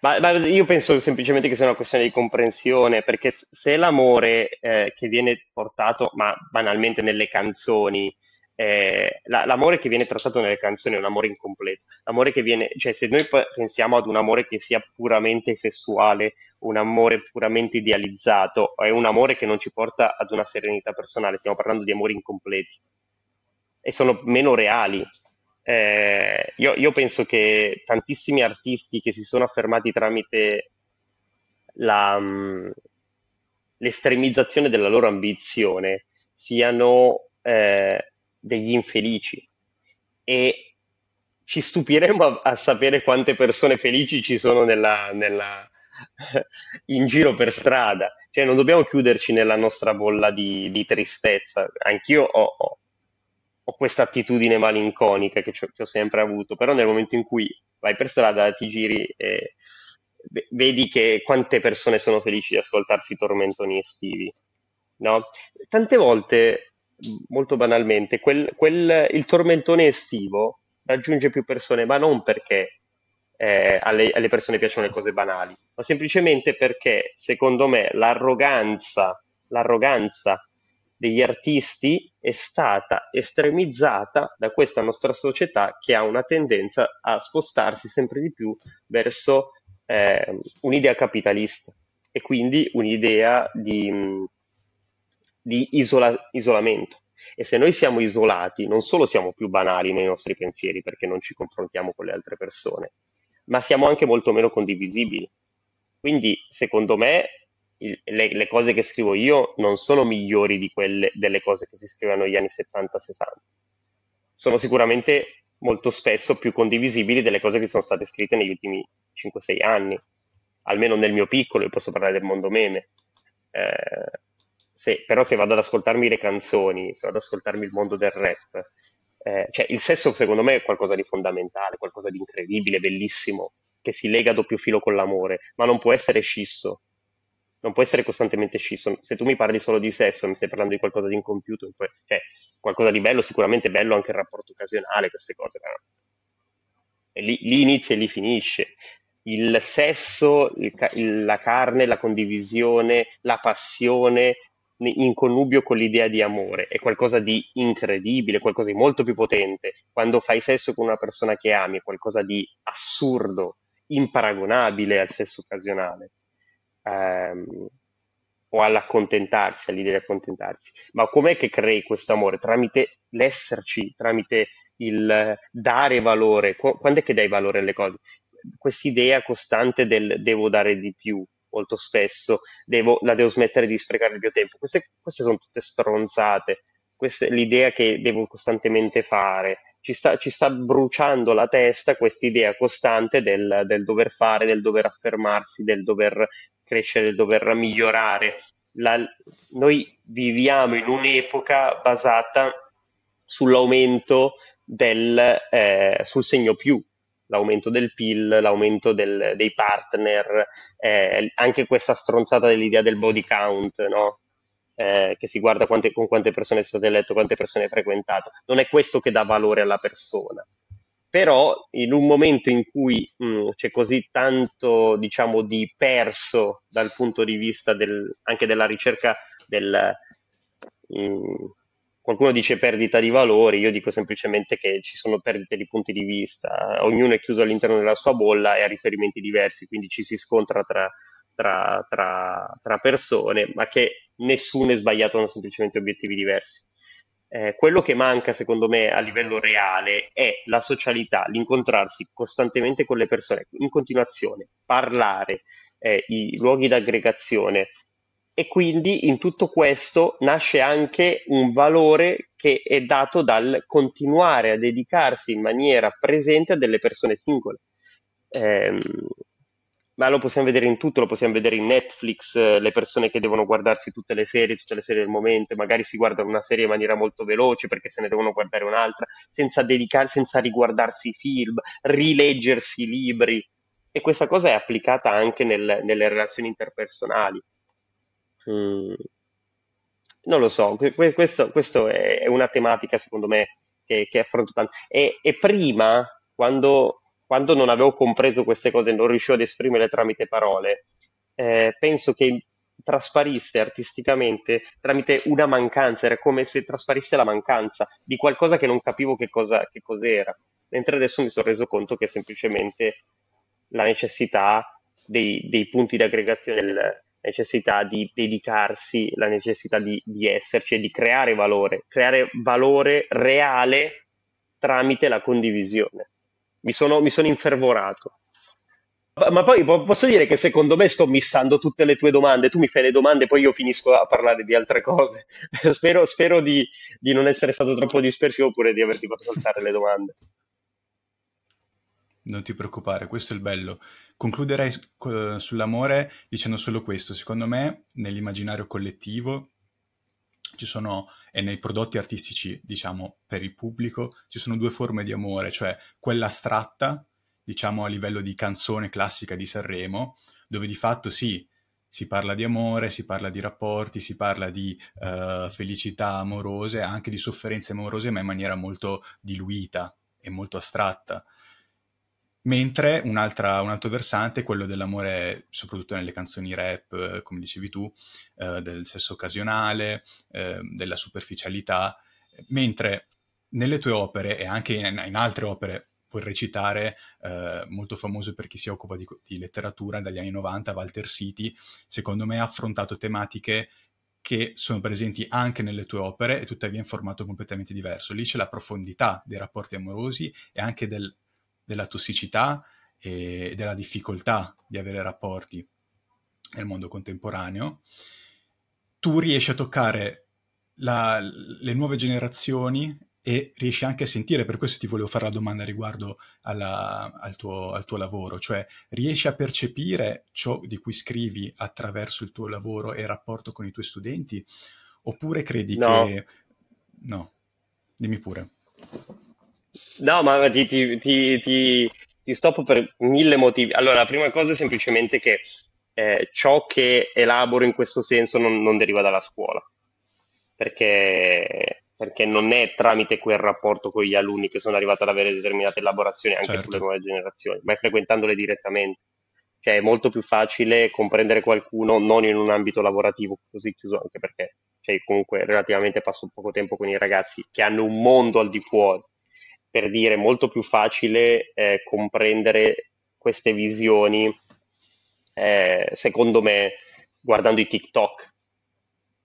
Ma, ma, io penso semplicemente che sia una questione di comprensione, perché se l'amore eh, che viene portato, ma banalmente nelle canzoni, eh, la, l'amore che viene trattato nelle canzoni è un amore incompleto. L'amore che viene, cioè se noi pensiamo ad un amore che sia puramente sessuale, un amore puramente idealizzato, è un amore che non ci porta ad una serenità personale, stiamo parlando di amori incompleti e sono meno reali eh, io, io, penso che tantissimi artisti che si sono affermati tramite la, um, l'estremizzazione della loro ambizione siano eh, degli infelici e ci stupiremo a, a, sapere quante persone felici ci sono nella, nella, <laughs> in giro per strada. Cioè, non dobbiamo chiuderci nella nostra bolla di, di tristezza. Anch'io ho, ho, ho questa attitudine malinconica che, che, ho sempre avuto, però nel momento in cui vai per strada, ti giri e vedi che quante persone sono felici di ascoltarsi tormentoni estivi. No? Tante volte, molto banalmente, quel, quel, il tormentone estivo raggiunge più persone, ma non perché eh, alle, alle, persone piacciono le cose banali, ma semplicemente perché, secondo me, l'arroganza, l'arroganza degli artisti è stata estremizzata da questa nostra società che ha una tendenza a spostarsi sempre di più verso eh, un'idea capitalista e quindi un'idea di, di isola- isolamento. E se noi siamo isolati, non solo siamo più banali nei nostri pensieri perché non ci confrontiamo con le altre persone, ma siamo anche molto meno condivisibili. Quindi, secondo me, le, le, cose che scrivo io non sono migliori di quelle delle cose che si scrivono negli anni 70-60. Sono sicuramente molto spesso più condivisibili delle cose che sono state scritte negli ultimi 5-6 anni, almeno nel mio piccolo, io posso parlare del mondo meme. Eh, se, però se vado ad ascoltarmi le canzoni, se vado ad ascoltarmi il mondo del rap, eh, cioè il sesso secondo me è qualcosa di fondamentale, qualcosa di incredibile, bellissimo, che si lega a doppio filo con l'amore, ma non può essere scisso non può essere costantemente scisso. Se tu mi parli solo di sesso, mi stai parlando di qualcosa di incompiuto, cioè qualcosa di bello, sicuramente bello anche il rapporto occasionale, queste cose. Lì, lì inizia e lì finisce. Il sesso, il, il, la carne, la condivisione, la passione in connubio con l'idea di amore è qualcosa di incredibile, qualcosa di molto più potente. Quando fai sesso con una persona che ami è qualcosa di assurdo, imparagonabile al sesso occasionale ehm, o all'accontentarsi, all'idea di accontentarsi, ma com'è che crei questo amore? Tramite l'esserci, tramite il dare valore. Quando è che dai valore alle cose? Quest'idea costante del devo dare di più, molto spesso, devo, la devo smettere di sprecare il mio tempo. Queste, queste sono tutte stronzate, questa è l'idea che devo costantemente fare. Ci sta, ci sta bruciando la testa questa idea costante del, del, dover fare, del dover affermarsi, del dover crescere, dover migliorare. La, noi viviamo in un'epoca basata sull'aumento del, eh, sul segno più, l'aumento del PIL, l'aumento del, dei partner, eh, anche questa stronzata dell'idea del body count, no? eh, che si guarda quante, con quante persone è stato eletto, quante persone hai frequentato. Non è questo che dà valore alla persona. però in un momento in cui mh, mm, c'è così tanto, diciamo, di perso dal punto di vista del, anche della ricerca del... Mh, mm, qualcuno dice perdita di valori, io dico semplicemente che ci sono perdite di punti di vista, ognuno è chiuso all'interno della sua bolla e ha riferimenti diversi, quindi ci si scontra tra, tra, tra, tra persone, ma che nessuno è sbagliato, hanno semplicemente obiettivi diversi. Eh, quello che manca secondo me a livello reale è la socialità, l'incontrarsi costantemente con le persone, in continuazione, parlare, eh, i luoghi d'aggregazione e quindi in tutto questo nasce anche un valore che è dato dal continuare a dedicarsi in maniera presente a delle persone singole. Eh, ma lo possiamo vedere in tutto, lo possiamo vedere in Netflix, eh, le persone che devono guardarsi tutte le serie, tutte le serie del momento, magari si guardano una serie in maniera molto veloce perché se ne devono guardare un'altra, senza dedicarsi, senza riguardarsi i film, rileggersi i libri. E questa cosa è applicata anche nel, nelle relazioni interpersonali. Mm. Non lo so, questo, è una tematica secondo me che, che affronto tanto. E, e prima, quando quando non avevo compreso queste cose, non riuscivo ad esprimere tramite parole, eh, penso che trasparisse artisticamente tramite una mancanza, era come se trasparisse la mancanza di qualcosa che non capivo che, cosa, che cos'era, mentre adesso mi sono reso conto che è semplicemente la necessità dei, dei punti di aggregazione, la necessità di dedicarsi, la necessità di, di esserci e di creare valore, creare valore reale tramite la condivisione mi sono, mi sono infervorato. Ma poi posso dire che secondo me sto missando tutte le tue domande. Tu mi fai le domande, poi io finisco a parlare di altre cose. <laughs> spero, spero di, di, non essere stato troppo dispersivo oppure di averti fatto saltare le domande. Non ti preoccupare, questo è il bello. Concluderei sull'amore dicendo solo questo. Secondo me, nell'immaginario collettivo sono, e nei prodotti artistici, diciamo, per il pubblico, ci sono due forme di amore, cioè quella astratta, diciamo a livello di canzone classica di Sanremo, dove di fatto sì, si parla di amore, si parla di rapporti, si parla di uh, felicità amorose, anche di sofferenze amorose, ma in maniera molto diluita e molto astratta. Mentre un altro versante è quello dell'amore, soprattutto nelle canzoni rap, eh, come dicevi tu, eh, del sesso occasionale, eh, della superficialità, mentre nelle tue opere e anche in, in altre opere vorrei citare, eh, molto famoso per chi si occupa di, di, letteratura dagli anni 90, Walter City, secondo me ha affrontato tematiche che sono presenti anche nelle tue opere e tuttavia in formato completamente diverso. Lì c'è la profondità dei rapporti amorosi e anche del della tossicità e della difficoltà di avere rapporti nel mondo contemporaneo, tu riesci a toccare la, le nuove generazioni e riesci anche a sentire, per questo ti volevo fare la domanda riguardo alla, al, tuo, al, tuo, lavoro, cioè riesci a percepire ciò di cui scrivi attraverso il tuo lavoro e il rapporto con i tuoi studenti? Oppure credi no. che... No, dimmi pure. No, ma ti, ti, ti, ti, stoppo per mille motivi. Allora, la prima cosa è semplicemente che eh, ciò che elaboro in questo senso non, non deriva dalla scuola, perché, perché, non è tramite quel rapporto con gli alunni che sono arrivato ad avere determinate elaborazioni anche certo. sulle nuove generazioni, ma è frequentandole direttamente. Cioè è molto più facile comprendere qualcuno non in un ambito lavorativo così chiuso, anche perché cioè, comunque relativamente passo poco tempo con i ragazzi che hanno un mondo al di fuori per dire molto più facile eh, comprendere queste visioni, eh, secondo me, guardando i TikTok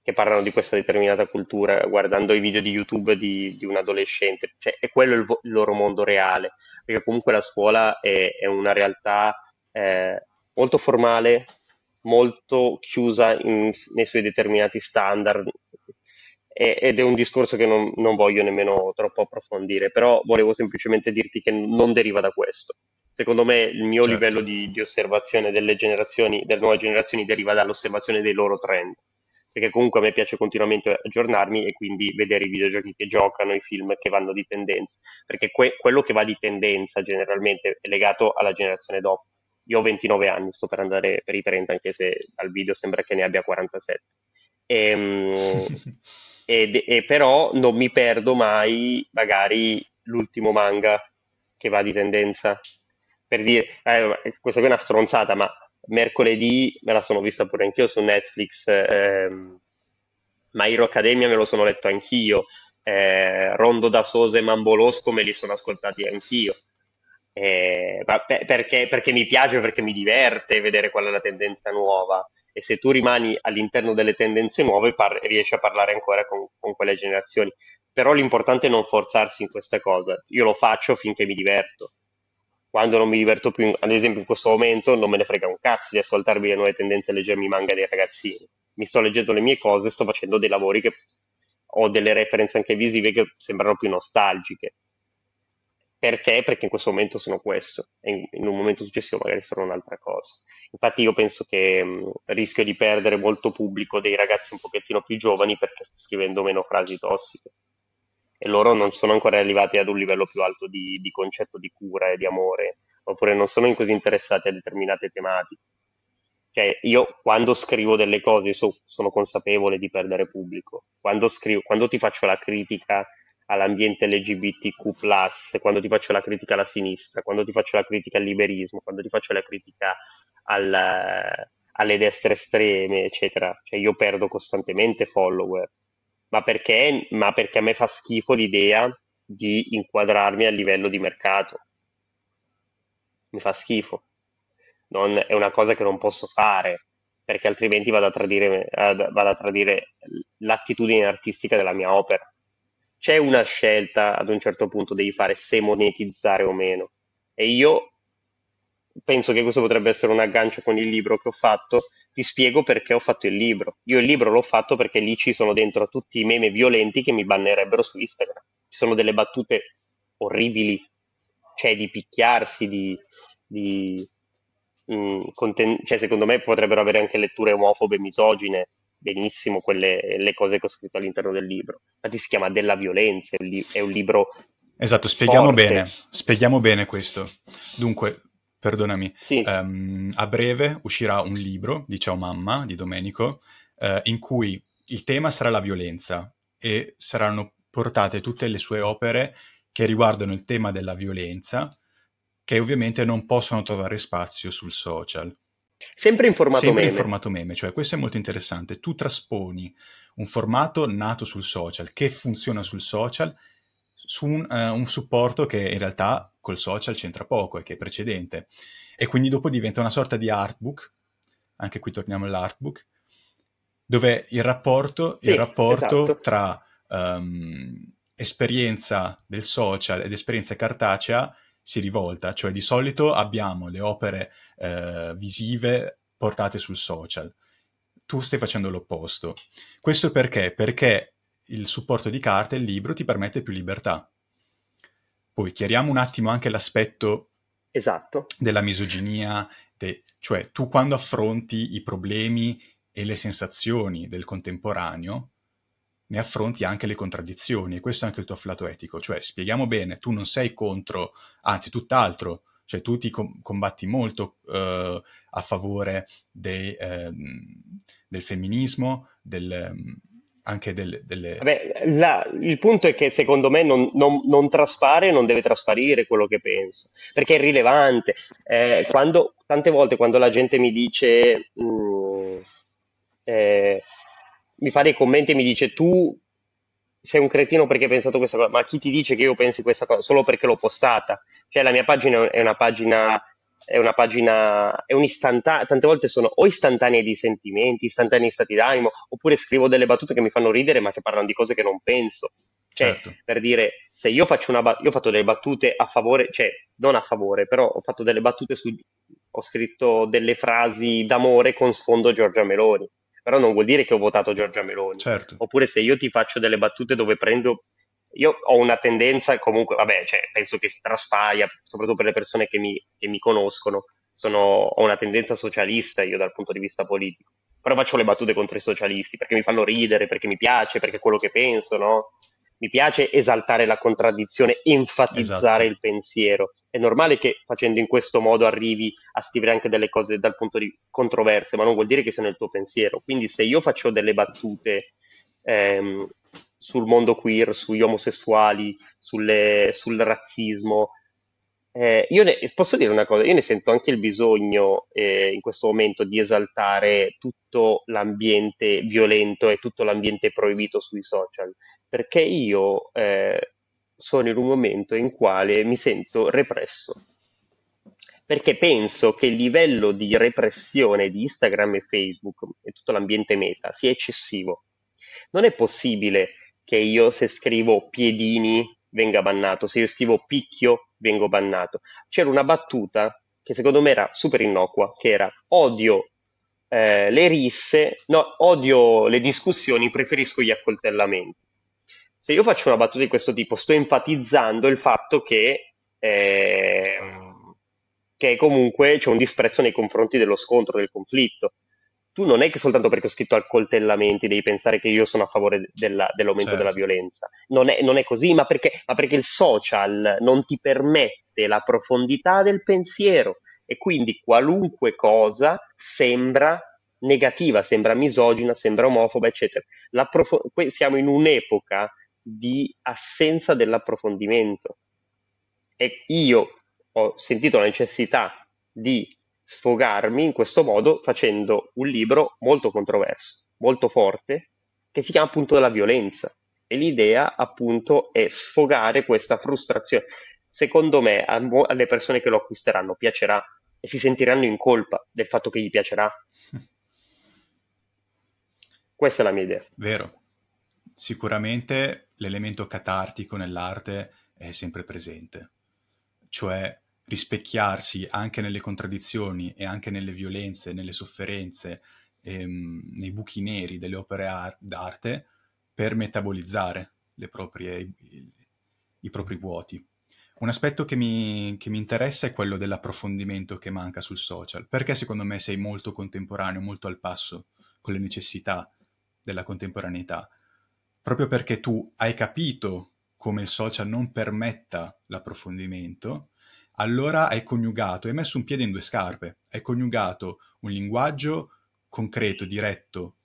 che parlano di questa determinata cultura, guardando i video di YouTube di, di un adolescente, cioè è quello il, il, loro mondo reale, perché comunque la scuola è, è una realtà eh, molto formale, molto chiusa in, nei suoi determinati standard, ed è un discorso che non, non, voglio nemmeno troppo approfondire, però volevo semplicemente dirti che non deriva da questo. Secondo me il mio certo. livello di, di, osservazione delle generazioni, delle nuove generazioni deriva dall'osservazione dei loro trend, perché comunque a me piace continuamente aggiornarmi e quindi vedere i videogiochi che giocano, i film che vanno di tendenza, perché que- quello che va di tendenza generalmente è legato alla generazione dopo. Io ho 29 anni, sto per andare per i 30, anche se dal video sembra che ne abbia 47. E, um, e, e, però non mi perdo mai magari l'ultimo manga che va di tendenza. Per dire, eh, questa qui è una stronzata, ma mercoledì me la sono vista pure anch'io su Netflix. Ehm, My Hero Academia me lo sono letto anch'io. Eh, Rondo da Sosa e Mambolosco me li sono ascoltati anch'io. Eh, pe- perché, perché mi piace, perché mi diverte vedere qual è la tendenza nuova. E se tu rimani all'interno delle tendenze nuove, par- riesci a parlare ancora con, con quelle generazioni. Però l'importante è non forzarsi in questa cosa. Io lo faccio finché mi diverto quando non mi diverto più, ad esempio in questo momento non me ne frega un cazzo di ascoltarmi le nuove tendenze e leggermi i manga dei ragazzini. Mi sto leggendo le mie cose, sto facendo dei lavori che ho delle referenze anche visive che sembrano più nostalgiche. Perché? Perché in questo momento sono questo e in, in un momento successivo magari sarò un'altra cosa. Infatti io penso che mh, rischio di perdere molto pubblico dei ragazzi un pochettino più giovani perché sto scrivendo meno frasi tossiche e loro non sono ancora arrivati ad un livello più alto di, di concetto di cura e di amore, oppure non sono così interessati a determinate tematiche. Cioè, io quando scrivo delle cose so, sono consapevole di perdere pubblico. Quando, scrivo, quando ti faccio la critica all'ambiente LGBTQ, quando ti faccio la critica alla sinistra, quando ti faccio la critica al liberismo, quando ti faccio la critica al, alle destre estreme, eccetera. Cioè, io perdo costantemente follower ma perché, ma perché a me fa schifo l'idea di inquadrarmi a livello di mercato. Mi fa schifo. Non, è una cosa che non posso fare, perché altrimenti vado a tradire, vado a tradire l'attitudine artistica della mia opera. C'è una scelta ad un certo punto devi fare se monetizzare o meno. E io penso che questo potrebbe essere un aggancio con il libro che ho fatto. Ti spiego perché ho fatto il libro. Io il libro l'ho fatto perché lì ci sono dentro tutti i meme violenti che mi bannerebbero su Instagram. Ci sono delle battute orribili, cioè di picchiarsi, di... di mh, mm, conten- cioè secondo me potrebbero avere anche letture omofobe misogine. Benissimo quelle le cose che ho scritto all'interno del libro. Infatti si chiama Della violenza, è un, li- è un libro Esatto, spieghiamo forte. bene, spieghiamo bene questo. Dunque, perdonami, sì. um, a breve uscirà un libro di Ciao Mamma di Domenico uh, in cui il tema sarà la violenza e saranno portate tutte le sue opere che riguardano il tema della violenza che ovviamente non possono trovare spazio sul social. Sempre in formato Sempre meme. in formato meme, cioè questo è molto interessante. Tu trasponi un formato nato sul social, che funziona sul social, su un, uh, un supporto che in realtà col social c'entra poco e che è precedente. E quindi dopo diventa una sorta di artbook, anche qui torniamo all'artbook, dove il rapporto, sì, il rapporto esatto. tra um, esperienza del social ed esperienza cartacea si rivolta, cioè di solito abbiamo le opere uh, visive portate sul social. Tu stai facendo l'opposto. Questo perché? Perché il supporto di carta, il libro, ti permette più libertà. Poi chiariamo un attimo anche l'aspetto esatto. della misoginia, de- cioè tu quando affronti i problemi e le sensazioni del contemporaneo, ne affronti anche le contraddizioni e questo è anche il tuo afflato etico, cioè spieghiamo bene, tu non sei contro, anzi tutt'altro, cioè tu ti com- combatti molto uh, a favore de, uh, del femminismo, del, anche delle... delle... Vabbè, la, il punto è che secondo me non, non, non, traspare, non deve trasparire quello che penso, perché è rilevante. Eh, quando, tante volte quando la gente mi dice, mh, mm, eh, mi fa dei commenti e mi dice tu sei un cretino perché hai pensato questa cosa, ma chi ti dice che io pensi questa cosa solo perché l'ho postata? Cioè la mia pagina è una pagina è una pagina, è un'istantanea, tante volte sono o istantanee di sentimenti, istantanei di stati d'animo, oppure scrivo delle battute che mi fanno ridere ma che parlano di cose che non penso. Cioè, certo. per dire, se io faccio una io ho fatto delle battute a favore, cioè, non a favore, però ho fatto delle battute su, ho scritto delle frasi d'amore con sfondo Giorgia Meloni, però non vuol dire che ho votato Giorgia Meloni. Certo. Oppure se io ti faccio delle battute dove prendo io ho una tendenza comunque, vabbè, cioè, penso che traspaia, soprattutto per le persone che mi, che mi conoscono, sono, ho una tendenza socialista io dal punto di vista politico, però faccio le battute contro i socialisti perché mi fanno ridere, perché mi piace, perché è quello che penso, no? Mi piace esaltare la contraddizione, enfatizzare esatto. il pensiero. È normale che facendo in questo modo arrivi a scrivere anche delle cose dal punto di controverse, ma non vuol dire che sia nel tuo pensiero. Quindi se io faccio delle battute ehm, sul mondo queer, sugli omosessuali, sulle, sul razzismo, eh, io ne, posso dire una cosa, io ne sento anche il bisogno eh, in questo momento di esaltare tutto l'ambiente violento e tutto l'ambiente proibito sui social, perché io eh, sono in un momento in quale mi sento represso, perché penso che il livello di repressione di Instagram e Facebook e tutto l'ambiente meta sia eccessivo. Non è possibile che io se scrivo piedini venga bannato, se io scrivo picchio vengo bannato. C'era una battuta che secondo me era super innocua, che era odio eh, le risse, no, odio le discussioni, preferisco gli accoltellamenti. Se io faccio una battuta di questo tipo, sto enfatizzando il fatto che, eh, che comunque c'è un disprezzo nei confronti dello scontro, del conflitto tu non è che soltanto perché ho scritto accoltellamenti devi pensare che io sono a favore della, dell'aumento certo. della violenza. Non è, non è così, ma perché, ma perché, il social non ti permette la profondità del pensiero e quindi qualunque cosa sembra negativa, sembra misogina, sembra omofoba, eccetera. siamo in un'epoca di assenza dell'approfondimento e io ho sentito la necessità di sfogarmi in questo modo facendo un libro molto controverso, molto forte, che si chiama appunto della violenza. E l'idea appunto è sfogare questa frustrazione. Secondo me alle persone che lo acquisteranno piacerà e si sentiranno in colpa del fatto che gli piacerà. <laughs> Questa è la mia idea. Vero. Sicuramente l'elemento catartico nell'arte è sempre presente. Cioè rispecchiarsi anche nelle contraddizioni e anche nelle violenze, nelle sofferenze, ehm, nei buchi neri delle opere ar- d'arte per metabolizzare proprie, i, i, propri vuoti. Un aspetto che mi, che mi interessa è quello dell'approfondimento che manca sul social, perché secondo me sei molto contemporaneo, molto al passo con le necessità della contemporaneità, proprio perché tu hai capito come il social non permetta l'approfondimento, allora hai coniugato, hai messo un piede in due scarpe, hai coniugato un linguaggio concreto, diretto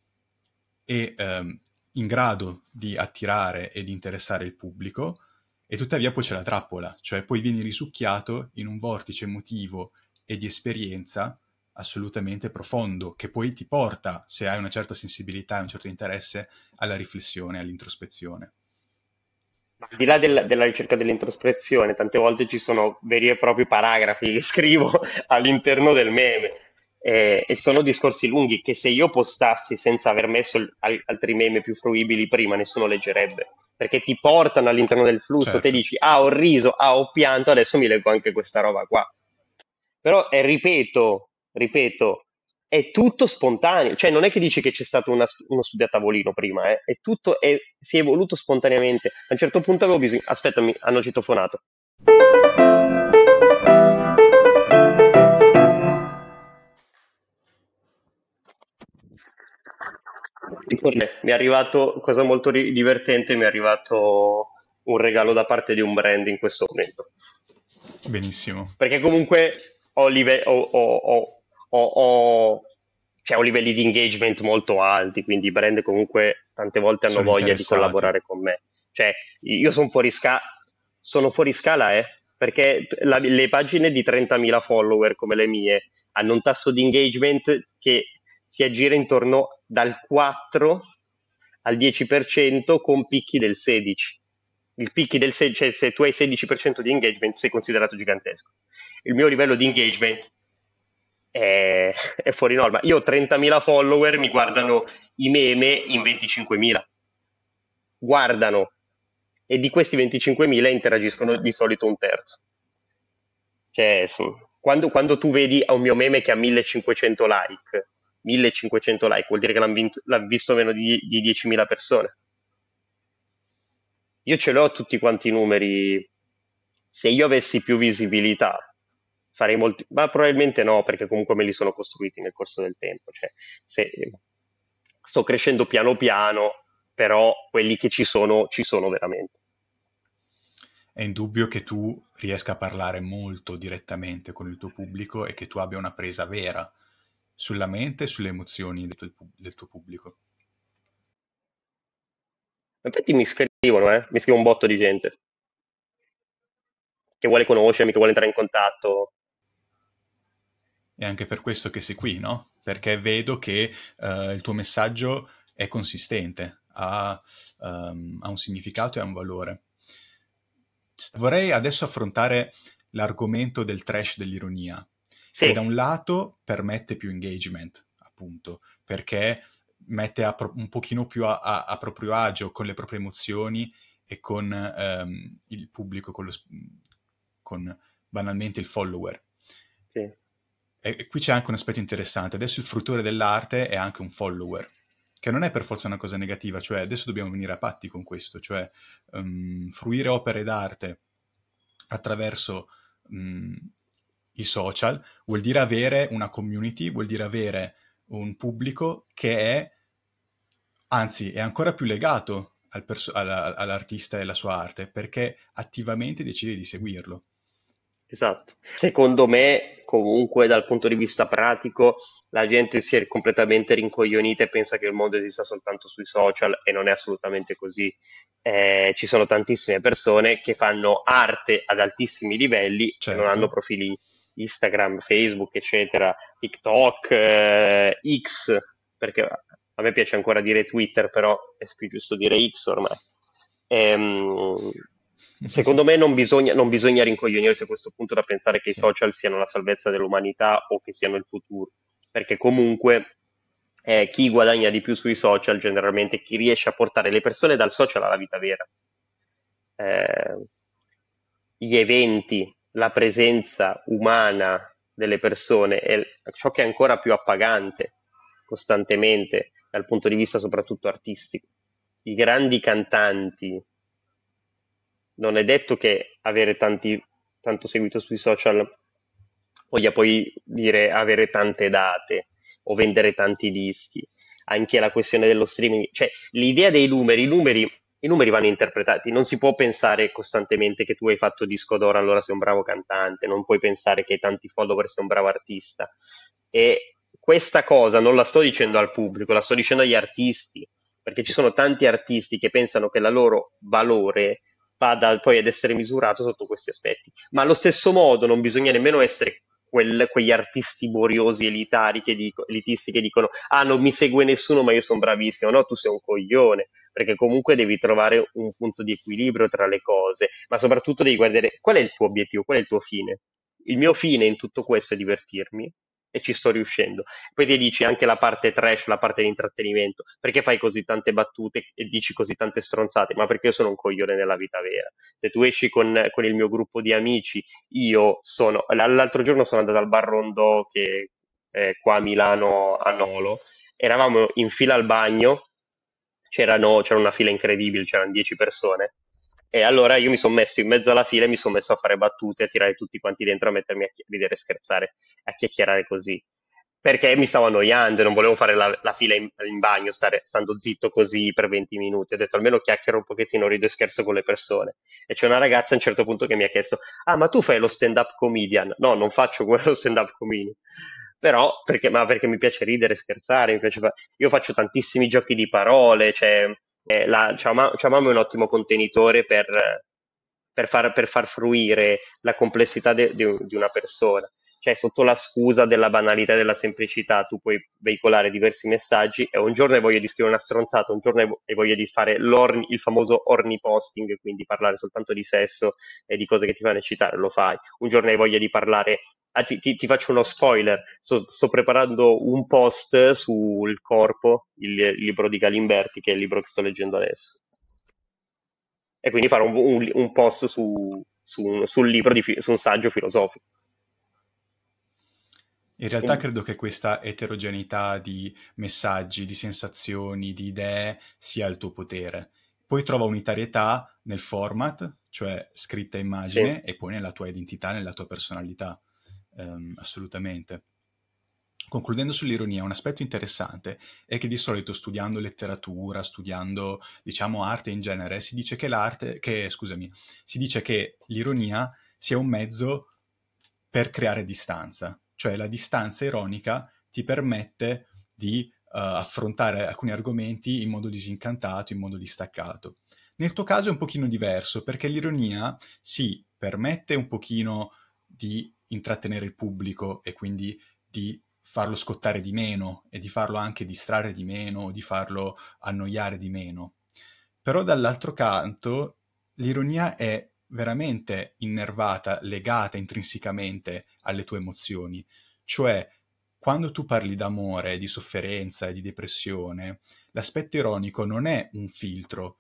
e ehm, in grado di attirare e di interessare il pubblico, e tuttavia poi c'è la trappola, cioè poi vieni risucchiato in un vortice emotivo e di esperienza assolutamente profondo, che poi ti porta, se hai una certa sensibilità e un certo interesse, alla riflessione, all'introspezione al di là del, della ricerca dell'introspezione, tante volte ci sono veri e propri paragrafi che <laughs> scrivo all'interno del meme eh, e sono discorsi lunghi che se io postassi senza aver messo il, altri meme più fruibili prima nessuno leggerebbe perché ti portano all'interno del flusso, certo. te dici ah ho riso, ah ho pianto, adesso mi leggo anche questa roba qua. Però eh, ripeto, ripeto, è tutto spontaneo, cioè non è che dici che c'è stato una, uno studio a tavolino prima, eh? è tutto, è, si è evoluto spontaneamente. A un certo punto avevo bisogno, aspettami, hanno citofonato. Mi è arrivato, cosa molto divertente, mi è arrivato un regalo da parte di un brand in questo momento. Benissimo. Perché comunque ho, live- ho, ho, ho, ho, cioè, ho livelli di engagement molto alti, quindi i brand comunque tante volte hanno sono voglia di collaborare con me. Cioè, io sono fuori, sca- sono fuori scala, eh, perché la, le pagine di 30.000 follower come le mie hanno un tasso di engagement che si aggira intorno dal 4 al 10% con picchi del 16%. Il picchi del 16%, cioè se tu hai 16% di engagement sei considerato gigantesco. Il mio livello di engagement è, è fuori norma. Io ho 30.000 follower, mi guardano i meme in 25.000. Guardano e di questi 25.000 interagiscono di solito un terzo. Cioè, quando, quando, tu vedi un mio meme che ha 1500 like, 1500 like vuol dire che l'hanno vinto, l'ha visto meno di, di 10.000 persone. Io ce l'ho tutti quanti i numeri. Se io avessi più visibilità, farei molti, ma probabilmente no, perché comunque me li sono costruiti nel corso del tempo. Cioè, se, sto crescendo piano piano, però quelli che ci sono, ci sono veramente. È indubbio che tu riesca a parlare molto direttamente con il tuo pubblico e che tu abbia una presa vera sulla mente e sulle emozioni del tuo, del tuo pubblico. Infatti mi scrivono, eh? mi scrive un botto di gente. che vuole conoscermi, che vuole entrare in contatto. È anche per questo che sei qui, no? Perché vedo che uh, il tuo messaggio è consistente, ha, um, ha un significato e ha un valore. Vorrei adesso affrontare l'argomento del trash dell'ironia, sì. che da un lato permette più engagement, appunto, perché mette pro- un pochino più a, a, a, proprio agio con le proprie emozioni e con um, il pubblico, con, lo, con, banalmente il follower. Sì. E, qui c'è anche un aspetto interessante. Adesso il fruttore dell'arte è anche un follower che non è per forza una cosa negativa, cioè adesso dobbiamo venire a patti con questo, cioè um, fruire opere d'arte attraverso um, i social vuol dire avere una community, vuol dire avere un pubblico che è, anzi, è ancora più legato al perso- alla, all'artista e alla sua arte, perché attivamente decide di seguirlo. Esatto. Secondo me, comunque, dal punto di vista pratico, la gente si è completamente rincoglionita e pensa che il mondo esista soltanto sui social e non è assolutamente così. Eh, ci sono tantissime persone che fanno arte ad altissimi livelli certo. e non hanno profili Instagram, Facebook, eccetera, TikTok, eh, X, perché a me piace ancora dire Twitter, però è più giusto dire X ormai. Ehm, Secondo me non bisogna, non bisogna rincoglionirsi a questo punto da pensare che i social siano la salvezza dell'umanità o che siano il futuro, perché comunque eh, chi guadagna di più sui social generalmente chi riesce a portare le persone dal social alla vita vera. Eh, gli eventi, la presenza umana delle persone è ciò che è ancora più appagante costantemente dal punto di vista soprattutto artistico. I grandi cantanti, non è detto che avere tanti, tanto seguito sui social voglia poi dire avere tante date o vendere tanti dischi. Anche la questione dello streaming, cioè l'idea dei numeri, i numeri, i numeri vanno interpretati, non si può pensare costantemente che tu hai fatto disco d'oro, allora sei un bravo cantante, non puoi pensare che hai tanti follower, sei un bravo artista. E questa cosa non la sto dicendo al pubblico, la sto dicendo agli artisti, perché ci sono tanti artisti che pensano che la loro valore vada poi ad essere misurato sotto questi aspetti. Ma allo stesso modo non bisogna nemmeno essere quel, quegli artisti boriosi elitari che dico, elitisti che dicono ah non mi segue nessuno ma io sono bravissimo, no tu sei un coglione, perché comunque devi trovare un punto di equilibrio tra le cose, ma soprattutto devi guardare qual è il tuo obiettivo, qual è il tuo fine. Il mio fine in tutto questo è divertirmi, e ci sto riuscendo. Poi ti dici anche la parte trash, la parte di intrattenimento, perché fai così tante battute e dici così tante stronzate? Ma perché io sono un coglione nella vita vera. Se tu esci con, con il mio gruppo di amici, io sono... L'altro giorno sono andato al bar Rondò che è qua a Milano, a Nolo, eravamo in fila al bagno, c'erano, c'era una fila incredibile, c'erano 10 persone, e allora io mi sono messo in mezzo alla fila e mi sono messo a fare battute, a tirare tutti quanti dentro, a mettermi a ridere e scherzare, a chiacchierare così. Perché mi stavo annoiando e non volevo fare la, la fila in, in bagno, stare, stando zitto così per 20 minuti. Ho detto almeno chiacchiero un pochettino, rido e scherzo con le persone. E c'è una ragazza a un certo punto che mi ha chiesto: Ah, ma tu fai lo stand-up comedian? No, non faccio quello <laughs> stand-up comedian però perché, perché mi piace ridere, scherzare, piace fa... io faccio tantissimi giochi di parole, cioè eh, la Chamam è un ottimo contenitore per, per, far, per far fruire la complessità de, de, di una persona. Cioè, sotto la scusa della banalità e della semplicità, tu puoi veicolare diversi messaggi e un giorno hai voglia di scrivere una stronzata, un giorno hai voglia di fare il famoso orni posting, quindi parlare soltanto di sesso e di cose che ti fanno eccitare, lo fai. Un giorno hai voglia di parlare Anzi, ti, ti, faccio uno spoiler. Sto, sto, preparando un post sul corpo, il, il, libro di Galimberti, che è il libro che sto leggendo adesso. E quindi farò un, un, un post su, su, sul libro, di, su un saggio filosofico. In realtà credo che questa eterogeneità di messaggi, di sensazioni, di idee sia il tuo potere. Poi trova unitarietà nel format, cioè scritta immagine, sì. e poi nella tua identità, nella tua personalità ehm, assolutamente. Concludendo sull'ironia, un aspetto interessante è che di solito studiando letteratura, studiando, diciamo, arte in genere, si dice che l'arte, che, scusami, si dice che l'ironia sia un mezzo per creare distanza, cioè la distanza ironica ti permette di uh, affrontare alcuni argomenti in modo disincantato, in modo distaccato. Nel tuo caso è un pochino diverso, perché l'ironia, sì, permette un pochino di intrattenere il pubblico e quindi di farlo scottare di meno e di farlo anche distrarre di meno, di farlo annoiare di meno. Però dall'altro canto l'ironia è veramente innervata, legata intrinsecamente alle tue emozioni. Cioè, quando tu parli d'amore, di sofferenza e di depressione, l'aspetto ironico non è un filtro,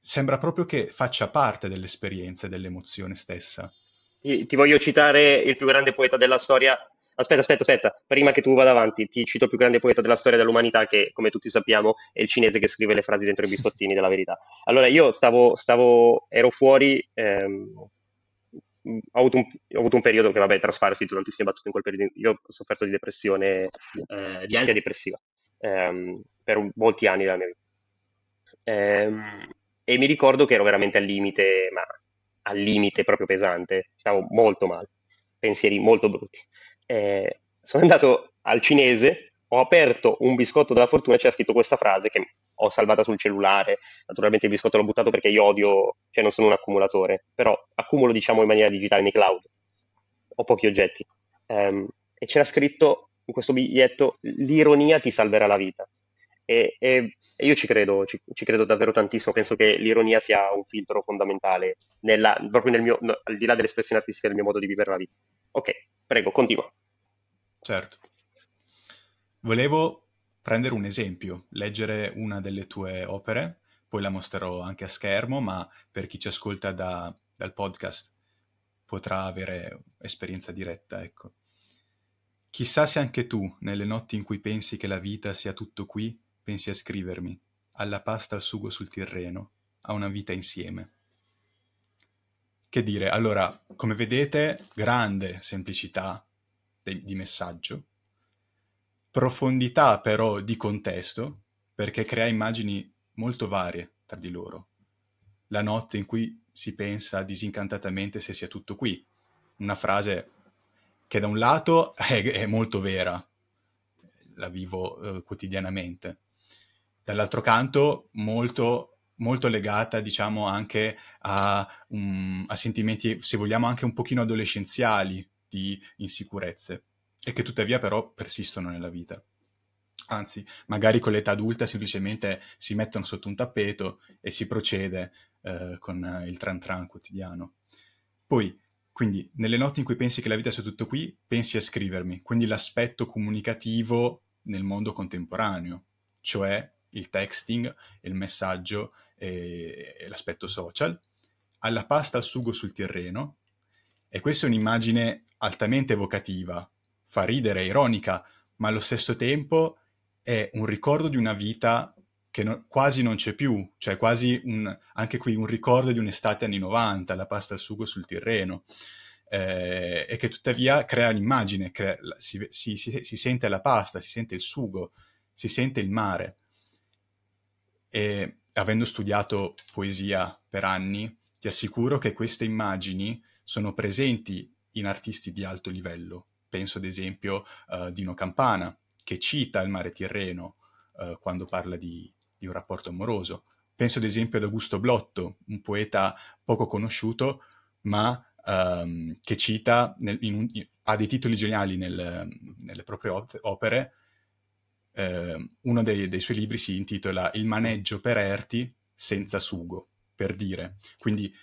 sembra proprio che faccia parte dell'esperienza e dell'emozione stessa. Ti, voglio citare il più grande poeta della storia. Aspetta, aspetta, aspetta, prima che tu vada avanti, ti cito il più grande poeta della storia dell'umanità, che come tutti sappiamo è il cinese che scrive le frasi dentro i biscottini della verità. Allora, io stavo, stavo ero fuori, ehm, ho, avuto un, ho, avuto un, periodo che, vabbè, trasfarsi tantissime battute in quel periodo. Io ho sofferto di depressione, eh, di ansia depressiva, ehm, per molti anni della mia vita. Ehm, e mi ricordo che ero veramente al limite, ma al limite proprio pesante, stavo molto male, pensieri molto brutti. Eh, sono andato al cinese, ho aperto un biscotto della fortuna e c'era scritto questa frase che ho salvata sul cellulare, naturalmente il biscotto l'ho buttato perché io odio, cioè non sono un accumulatore, però accumulo diciamo in maniera digitale nei cloud, ho pochi oggetti. Um, e c'era scritto in questo biglietto l'ironia ti salverà la vita. E, e e io ci credo, ci, ci, credo davvero tantissimo, penso che l'ironia sia un filtro fondamentale, nella, proprio nel mio, no, al di là dell'espressione artistica del mio modo di vivere la vita. Ok, prego, continua. Certo. Volevo prendere un esempio, leggere una delle tue opere, poi la mostrerò anche a schermo, ma per chi ci ascolta da, dal podcast potrà avere esperienza diretta, ecco. Chissà se anche tu, nelle notti in cui pensi che la vita sia tutto qui, pensi a scrivermi, alla pasta al sugo sul Tirreno, a una vita insieme. Che dire, allora, come vedete, grande semplicità de- di messaggio, profondità però di contesto, perché crea immagini molto varie tra di loro. La notte in cui si pensa disincantatamente se sia tutto qui, una frase che da un lato <laughs> è, è molto vera, la vivo eh, quotidianamente, dall'altro canto molto, molto legata, diciamo, anche a, um, a sentimenti, se vogliamo, anche un pochino adolescenziali di insicurezze e che tuttavia però persistono nella vita. Anzi, magari con l'età adulta semplicemente si mettono sotto un tappeto e si procede eh, con il tran tran quotidiano. Poi, quindi, nelle notti in cui pensi che la vita sia tutto qui, pensi a scrivermi, quindi l'aspetto comunicativo nel mondo contemporaneo, cioè il texting, il messaggio e, l'aspetto social, alla pasta al sugo sul terreno, e questa è un'immagine altamente evocativa, fa ridere, ironica, ma allo stesso tempo è un ricordo di una vita che no, quasi non c'è più, cioè quasi un, anche qui un ricordo di un'estate anni 90, la pasta al sugo sul terreno, eh, e che tuttavia crea l'immagine, crea, si, si, si, si, sente la pasta, si sente il sugo, si sente il mare. E avendo studiato poesia per anni, ti assicuro che queste immagini sono presenti in artisti di alto livello. Penso ad esempio uh, Dino Campana, che cita il mare Tirreno uh, quando parla di, di, un rapporto amoroso. Penso ad esempio ad Augusto Blotto, un poeta poco conosciuto, ma um, che cita, nel, un, ha dei titoli geniali nel, nelle proprie opere, eh, uno dei, dei, suoi libri si intitola Il maneggio per Erti senza sugo, per dire. Quindi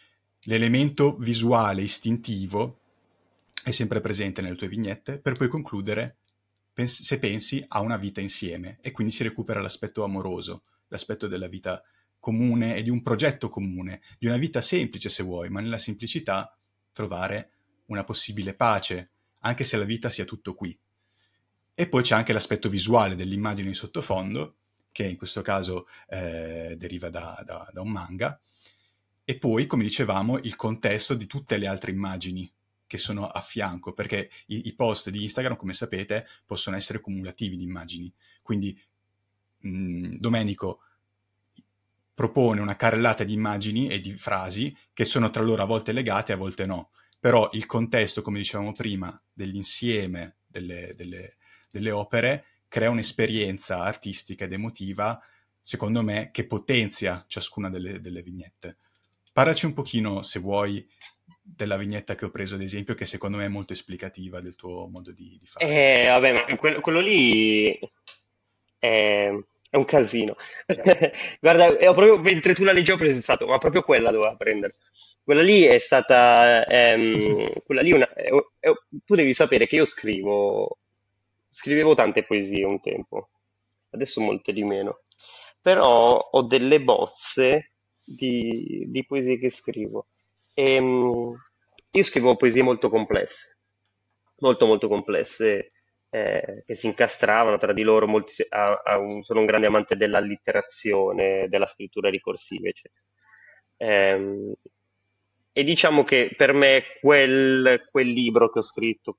l'elemento visuale istintivo è sempre presente nelle tue vignette, per poi concludere pens- se pensi a una vita insieme e quindi si recupera l'aspetto amoroso, l'aspetto della vita comune e di un progetto comune, di una vita semplice se vuoi, ma nella semplicità trovare una possibile pace, anche se la vita sia tutto qui. E poi c'è anche l'aspetto visuale dell'immagine in sottofondo, che in questo caso eh, deriva da, da, da un manga, e poi, come dicevamo, il contesto di tutte le altre immagini che sono a fianco, perché i, i, post di Instagram, come sapete, possono essere cumulativi di immagini. Quindi mh, mm, Domenico propone una carrellata di immagini e di frasi che sono tra loro a volte legate, a volte no. Però il contesto, come dicevamo prima, dell'insieme delle, delle, delle opere crea un'esperienza artistica ed emotiva, secondo me, che potenzia ciascuna delle, delle vignette. Parlaci un pochino, se vuoi, della vignetta che ho preso ad esempio, che secondo me è molto esplicativa del tuo modo di, di fare. Eh, vabbè, ma quello, quello lì è, è un casino. <laughs> Guarda, proprio, mentre tu la leggevo ho pensato, ma proprio quella doveva prendere. Quella lì è stata, ehm, <laughs> quella lì una, è- è- tu devi sapere che io scrivo, scrivevo tante poesie un tempo, adesso molte di meno, però ho delle bozze di, di poesie che scrivo. Ehm, io scrivo poesie molto complesse, molto molto complesse, eh, che si incastravano tra di loro. Molti, a- a un- sono un grande amante dell'allitterazione, della scrittura ricorsiva, eccetera. Ehm, e diciamo che per me quel, quel libro che ho scritto,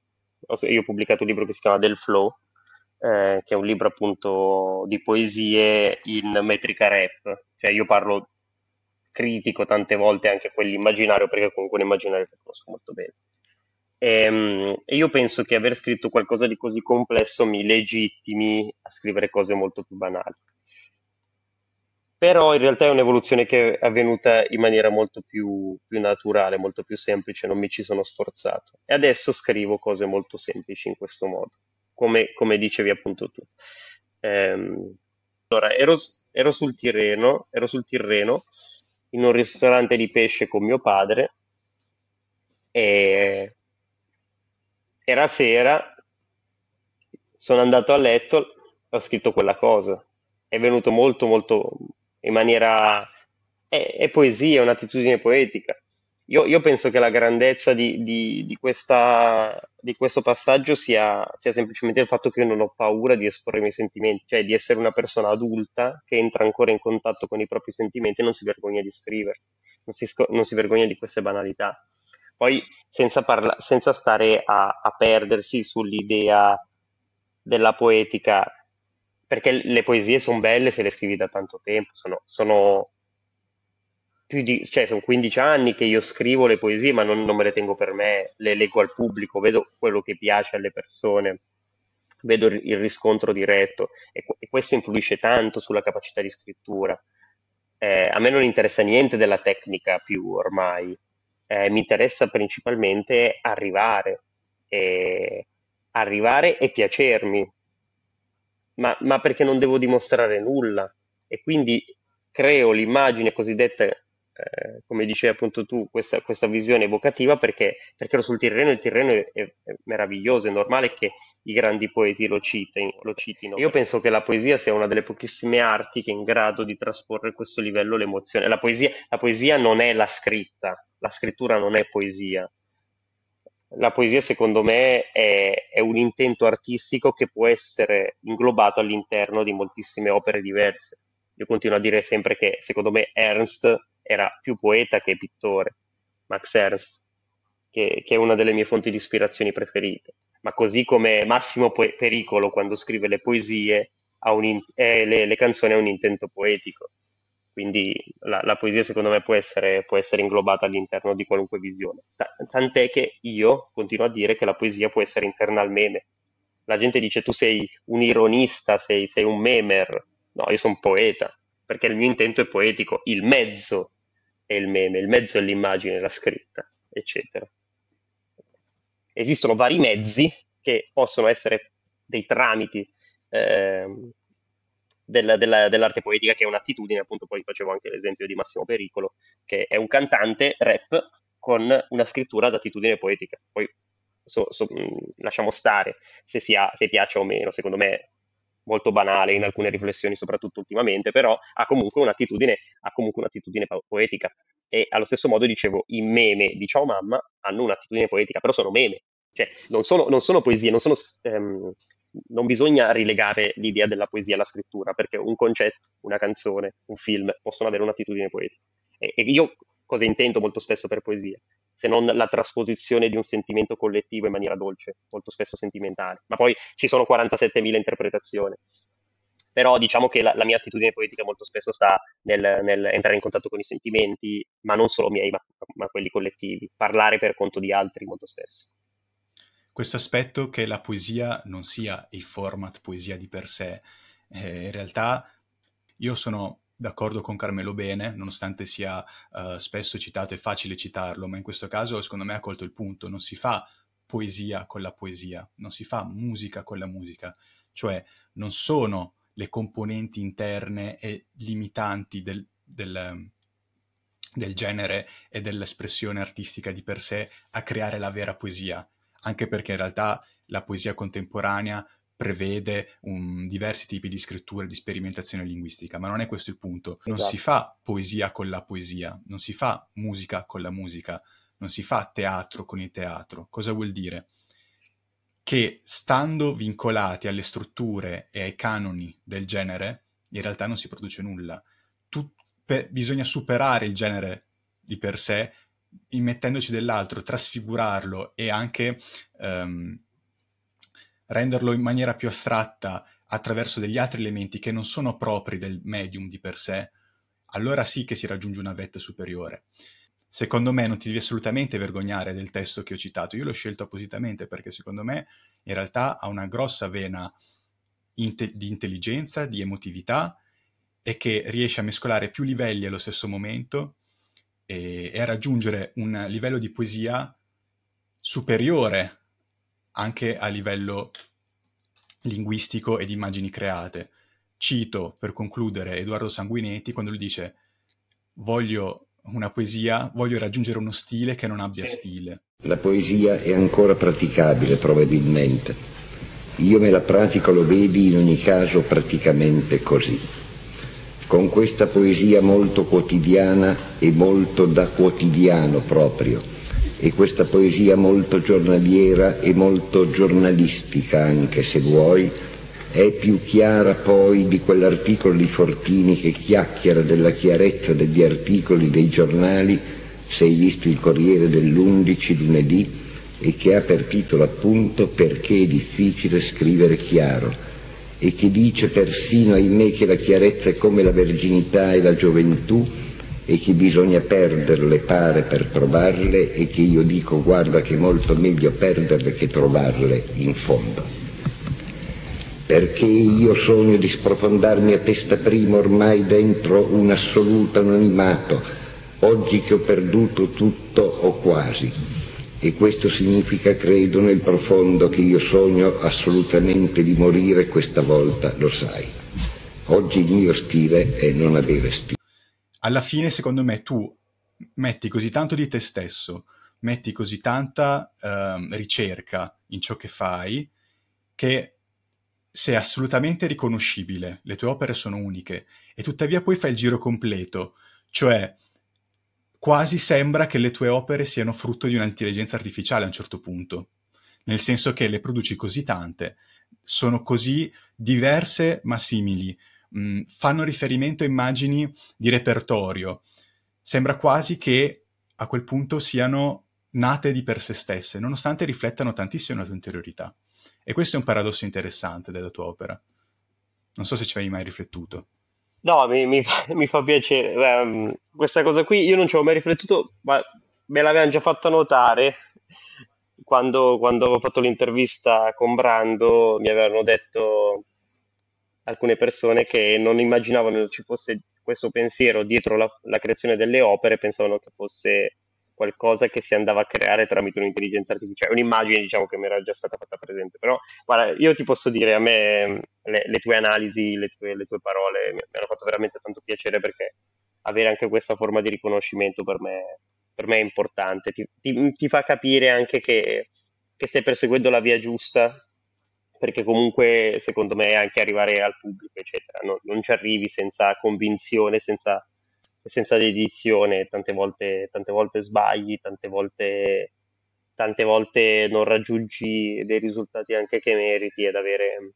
io ho pubblicato un libro che si chiama Del Flow, eh, che è un libro appunto di poesie in metrica rap, cioè io parlo critico tante volte anche quell'immaginario perché comunque è un immaginario che conosco molto bene. Ehm, E io penso che aver scritto qualcosa di così complesso mi legittimi a scrivere cose molto più banali. Però in realtà è un'evoluzione che è avvenuta in maniera molto più, più naturale, molto più semplice, non mi ci sono sforzato. E adesso scrivo cose molto semplici in questo modo, come, come dicevi appunto tu. Ehm, allora, ero, ero sul Tirreno, ero sul Tirreno in un ristorante di pesce con mio padre e era sera, sono andato a letto, ho scritto quella cosa. È venuto molto, molto in maniera... È, è poesia, è un'attitudine poetica. Io, io penso che la grandezza di, di- di questa- di questo passaggio sia, sia semplicemente il fatto che io non ho paura di esporre i miei sentimenti, cioè di essere una persona adulta che entra ancora in contatto con i propri sentimenti e non si vergogna di scrivere, non si, non si vergogna di queste banalità. Poi senza, parla- senza stare a, a perdersi sull'idea della poetica, perché le poesie sono belle se le scrivi da tanto tempo, sono, sono più di, cioè, sono 15 anni che io scrivo le poesie, ma non, non me le tengo per me, le leggo al pubblico, vedo quello che piace alle persone, vedo il, riscontro diretto e, e questo influisce tanto sulla capacità di scrittura. Eh, a me non interessa niente della tecnica più ormai, eh, mi interessa principalmente arrivare e, arrivare e piacermi, ma, ma perché non devo dimostrare nulla e quindi creo l'immagine cosiddetta, eh, come dicevi appunto tu, questa, questa visione evocativa perché, perché ero sul Tirreno, il Tirreno è, è- è meraviglioso, è normale che i grandi poeti lo citino, lo citino. Io penso che la poesia sia una delle pochissime arti che è in grado di trasporre a questo livello l'emozione. La poesia, la poesia non è la scritta, la scrittura non è poesia. La poesia, secondo me, è, è un intento artistico che può essere inglobato all'interno di moltissime opere diverse. Io continuo a dire sempre che, secondo me, Ernst era più poeta che pittore, Max Ernst, che, che è una delle mie fonti di ispirazioni preferite. Ma così come Massimo Po- Pericolo, quando scrive le poesie, in- eh, le, le canzoni ha un intento poetico. Quindi la, la poesia secondo me può essere, può essere inglobata all'interno di qualunque visione. Ta- tant'è che io continuo a dire che la poesia può essere interna al meme. La gente dice tu sei un ironista, sei, sei un memer. No, io sono un poeta, perché il mio intento è poetico. Il mezzo è il meme, il mezzo è l'immagine, la scritta, eccetera. Esistono vari mezzi che possono essere dei tramiti ehm, del- della- dell'arte poetica, che è un'attitudine, appunto, poi facevo anche l'esempio di Massimo Pericolo, che è un cantante rap con una scrittura d'attitudine poetica. Poi so- so- lasciamo stare se, sia, se piace o meno, secondo me molto banale in alcune riflessioni, soprattutto ultimamente, però ha comunque un'attitudine, ha comunque un'attitudine po- poetica. E allo stesso modo dicevo, i meme di Ciao Mamma hanno un'attitudine poetica, però sono meme, cioè non sono, non sono poesie, non sono, ehm, non bisogna rilegare l'idea della poesia alla scrittura, perché un concetto, una canzone, un film possono avere un'attitudine poetica. E, e io cosa intendo molto spesso per poesia? Se non la trasposizione di un sentimento collettivo in maniera dolce, molto spesso sentimentale. Ma poi ci sono 47.000 interpretazioni. Però diciamo che la, la mia attitudine poetica molto spesso sta nel, nel entrare in contatto con i sentimenti, ma non solo miei, ma, ma quelli collettivi. Parlare per conto di altri molto spesso. Questo aspetto che la poesia non sia il format poesia di per sé, eh, in realtà io sono d'accordo con Carmelo Bene, nonostante sia uh, spesso citato e facile citarlo, ma in questo caso secondo me ha colto il punto, non si fa poesia con la poesia, non si fa musica con la musica, cioè non sono le componenti interne e limitanti del, del, del genere e dell'espressione artistica di per sé a creare la vera poesia, anche perché in realtà la poesia contemporanea prevede un, diversi tipi di scrittura e di sperimentazione linguistica, ma non è questo il punto. Non esatto. si fa poesia con la poesia, non si fa musica con la musica, non si fa teatro con il teatro. Cosa vuol dire? Che stando vincolati alle strutture e ai canoni del genere, in realtà non si produce nulla. Tu, per, bisogna superare il genere di per sé, immettendoci dell'altro, trasfigurarlo e anche um, renderlo in maniera più astratta attraverso degli altri elementi che non sono propri del medium di per sé, allora sì che si raggiunge una vetta superiore. Secondo me non ti devi assolutamente vergognare del testo che ho citato, io l'ho scelto appositamente perché secondo me in realtà ha una grossa vena inte- di intelligenza, di emotività e che riesce a mescolare più livelli allo stesso momento e, e a raggiungere un livello di poesia superiore anche a livello linguistico e di immagini create. Cito per concludere Edoardo Sanguinetti quando lui dice voglio una poesia, voglio raggiungere uno stile che non abbia sì. stile. La poesia è ancora praticabile probabilmente. Io me la pratico, lo vedi, in ogni caso praticamente così. Con questa poesia molto quotidiana e molto da quotidiano proprio, e questa poesia molto giornaliera e molto giornalistica anche se vuoi, è più chiara poi di quell'articolo di Fortini che chiacchiera della chiarezza degli articoli dei giornali, se hai visto il Corriere dell'11 lunedì, e che ha per titolo appunto Perché è difficile scrivere chiaro, e che dice persino, ahimè, che la chiarezza è come la verginità e la gioventù, e che bisogna perderle pare per trovarle e che io dico guarda che è molto meglio perderle che trovarle in fondo. Perché io sogno di sprofondarmi a testa prima ormai dentro un assoluto anonimato, oggi che ho perduto tutto o quasi. E questo significa, credo, nel profondo che io sogno assolutamente di morire questa volta, lo sai. Oggi il mio stile è non avere stile alla fine, secondo me, tu metti così tanto di te stesso, metti così tanta uh, ricerca in ciò che fai, che sei assolutamente riconoscibile, le tue opere sono uniche, e tuttavia poi fai il giro completo, cioè quasi sembra che le tue opere siano frutto di un'intelligenza artificiale a un certo punto, nel senso che le produci così tante, sono così diverse ma simili, mh, fanno riferimento a immagini di repertorio. Sembra quasi che a quel punto siano nate di per sé stesse, nonostante riflettano tantissimo la tua interiorità. E questo è un paradosso interessante della tua opera. Non so se ci hai mai riflettuto. No, mi, mi, <laughs> mi fa piacere. Um, questa cosa qui io non ci avevo mai riflettuto, ma me l'avevano già fatta notare quando, quando avevo fatto l'intervista con Brando. Mi avevano detto alcune persone che non immaginavano ci fosse questo pensiero dietro la, la, creazione delle opere, pensavano che fosse qualcosa che si andava a creare tramite un'intelligenza artificiale, un'immagine diciamo che mi era già stata fatta presente, però guarda, io ti posso dire, a me le, le tue analisi, le tue, le tue parole mi, mi, hanno fatto veramente tanto piacere perché avere anche questa forma di riconoscimento per me, per me è importante, ti, ti, ti fa capire anche che, che stai perseguendo la via giusta perché comunque secondo me anche arrivare al pubblico, eccetera, no, non ci arrivi senza convinzione, senza, senza dedizione, tante volte, tante volte sbagli, tante volte, tante volte non raggiungi dei risultati anche che meriti ed avere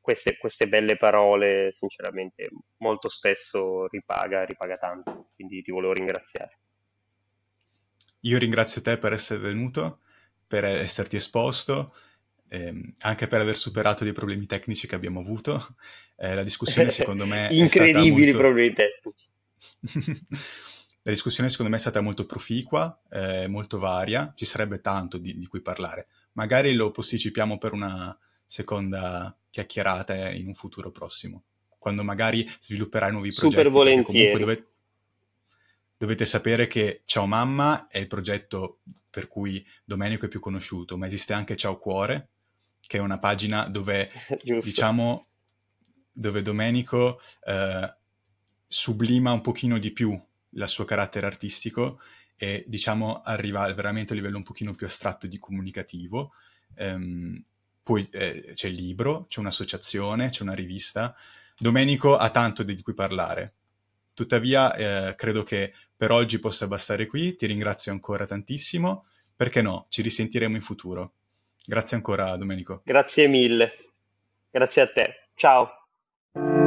queste, queste belle parole, sinceramente, molto spesso ripaga, ripaga tanto, quindi ti volevo ringraziare. Io ringrazio te per essere venuto, per esserti esposto ehm, anche per aver superato dei problemi tecnici che abbiamo avuto. <laughs> Eh, la discussione secondo me... Incredibili molto... problemi tecnici. <laughs> la discussione secondo me è stata molto proficua, eh, molto varia, ci sarebbe tanto di, di, cui parlare. Magari lo posticipiamo per una seconda chiacchierata in un futuro prossimo. quando magari svilupperai nuovi progetti. Super volentieri. Dovete, dovete sapere che Ciao Mamma è il progetto per cui Domenico è più conosciuto, ma esiste anche Ciao Cuore, che è una pagina dove, <laughs> diciamo, dove Domenico eh, sublima un pochino di più il suo carattere artistico e diciamo arriva veramente a livello un pochino più astratto di comunicativo. Um, poi eh, c'è il libro, c'è un'associazione, c'è una rivista. Domenico ha tanto di cui parlare. Tuttavia, eh, credo che per oggi possa bastare qui. Ti ringrazio ancora tantissimo. Perché no? Ci risentiremo in futuro. Grazie ancora, Domenico. Grazie mille. Grazie a te. Ciao.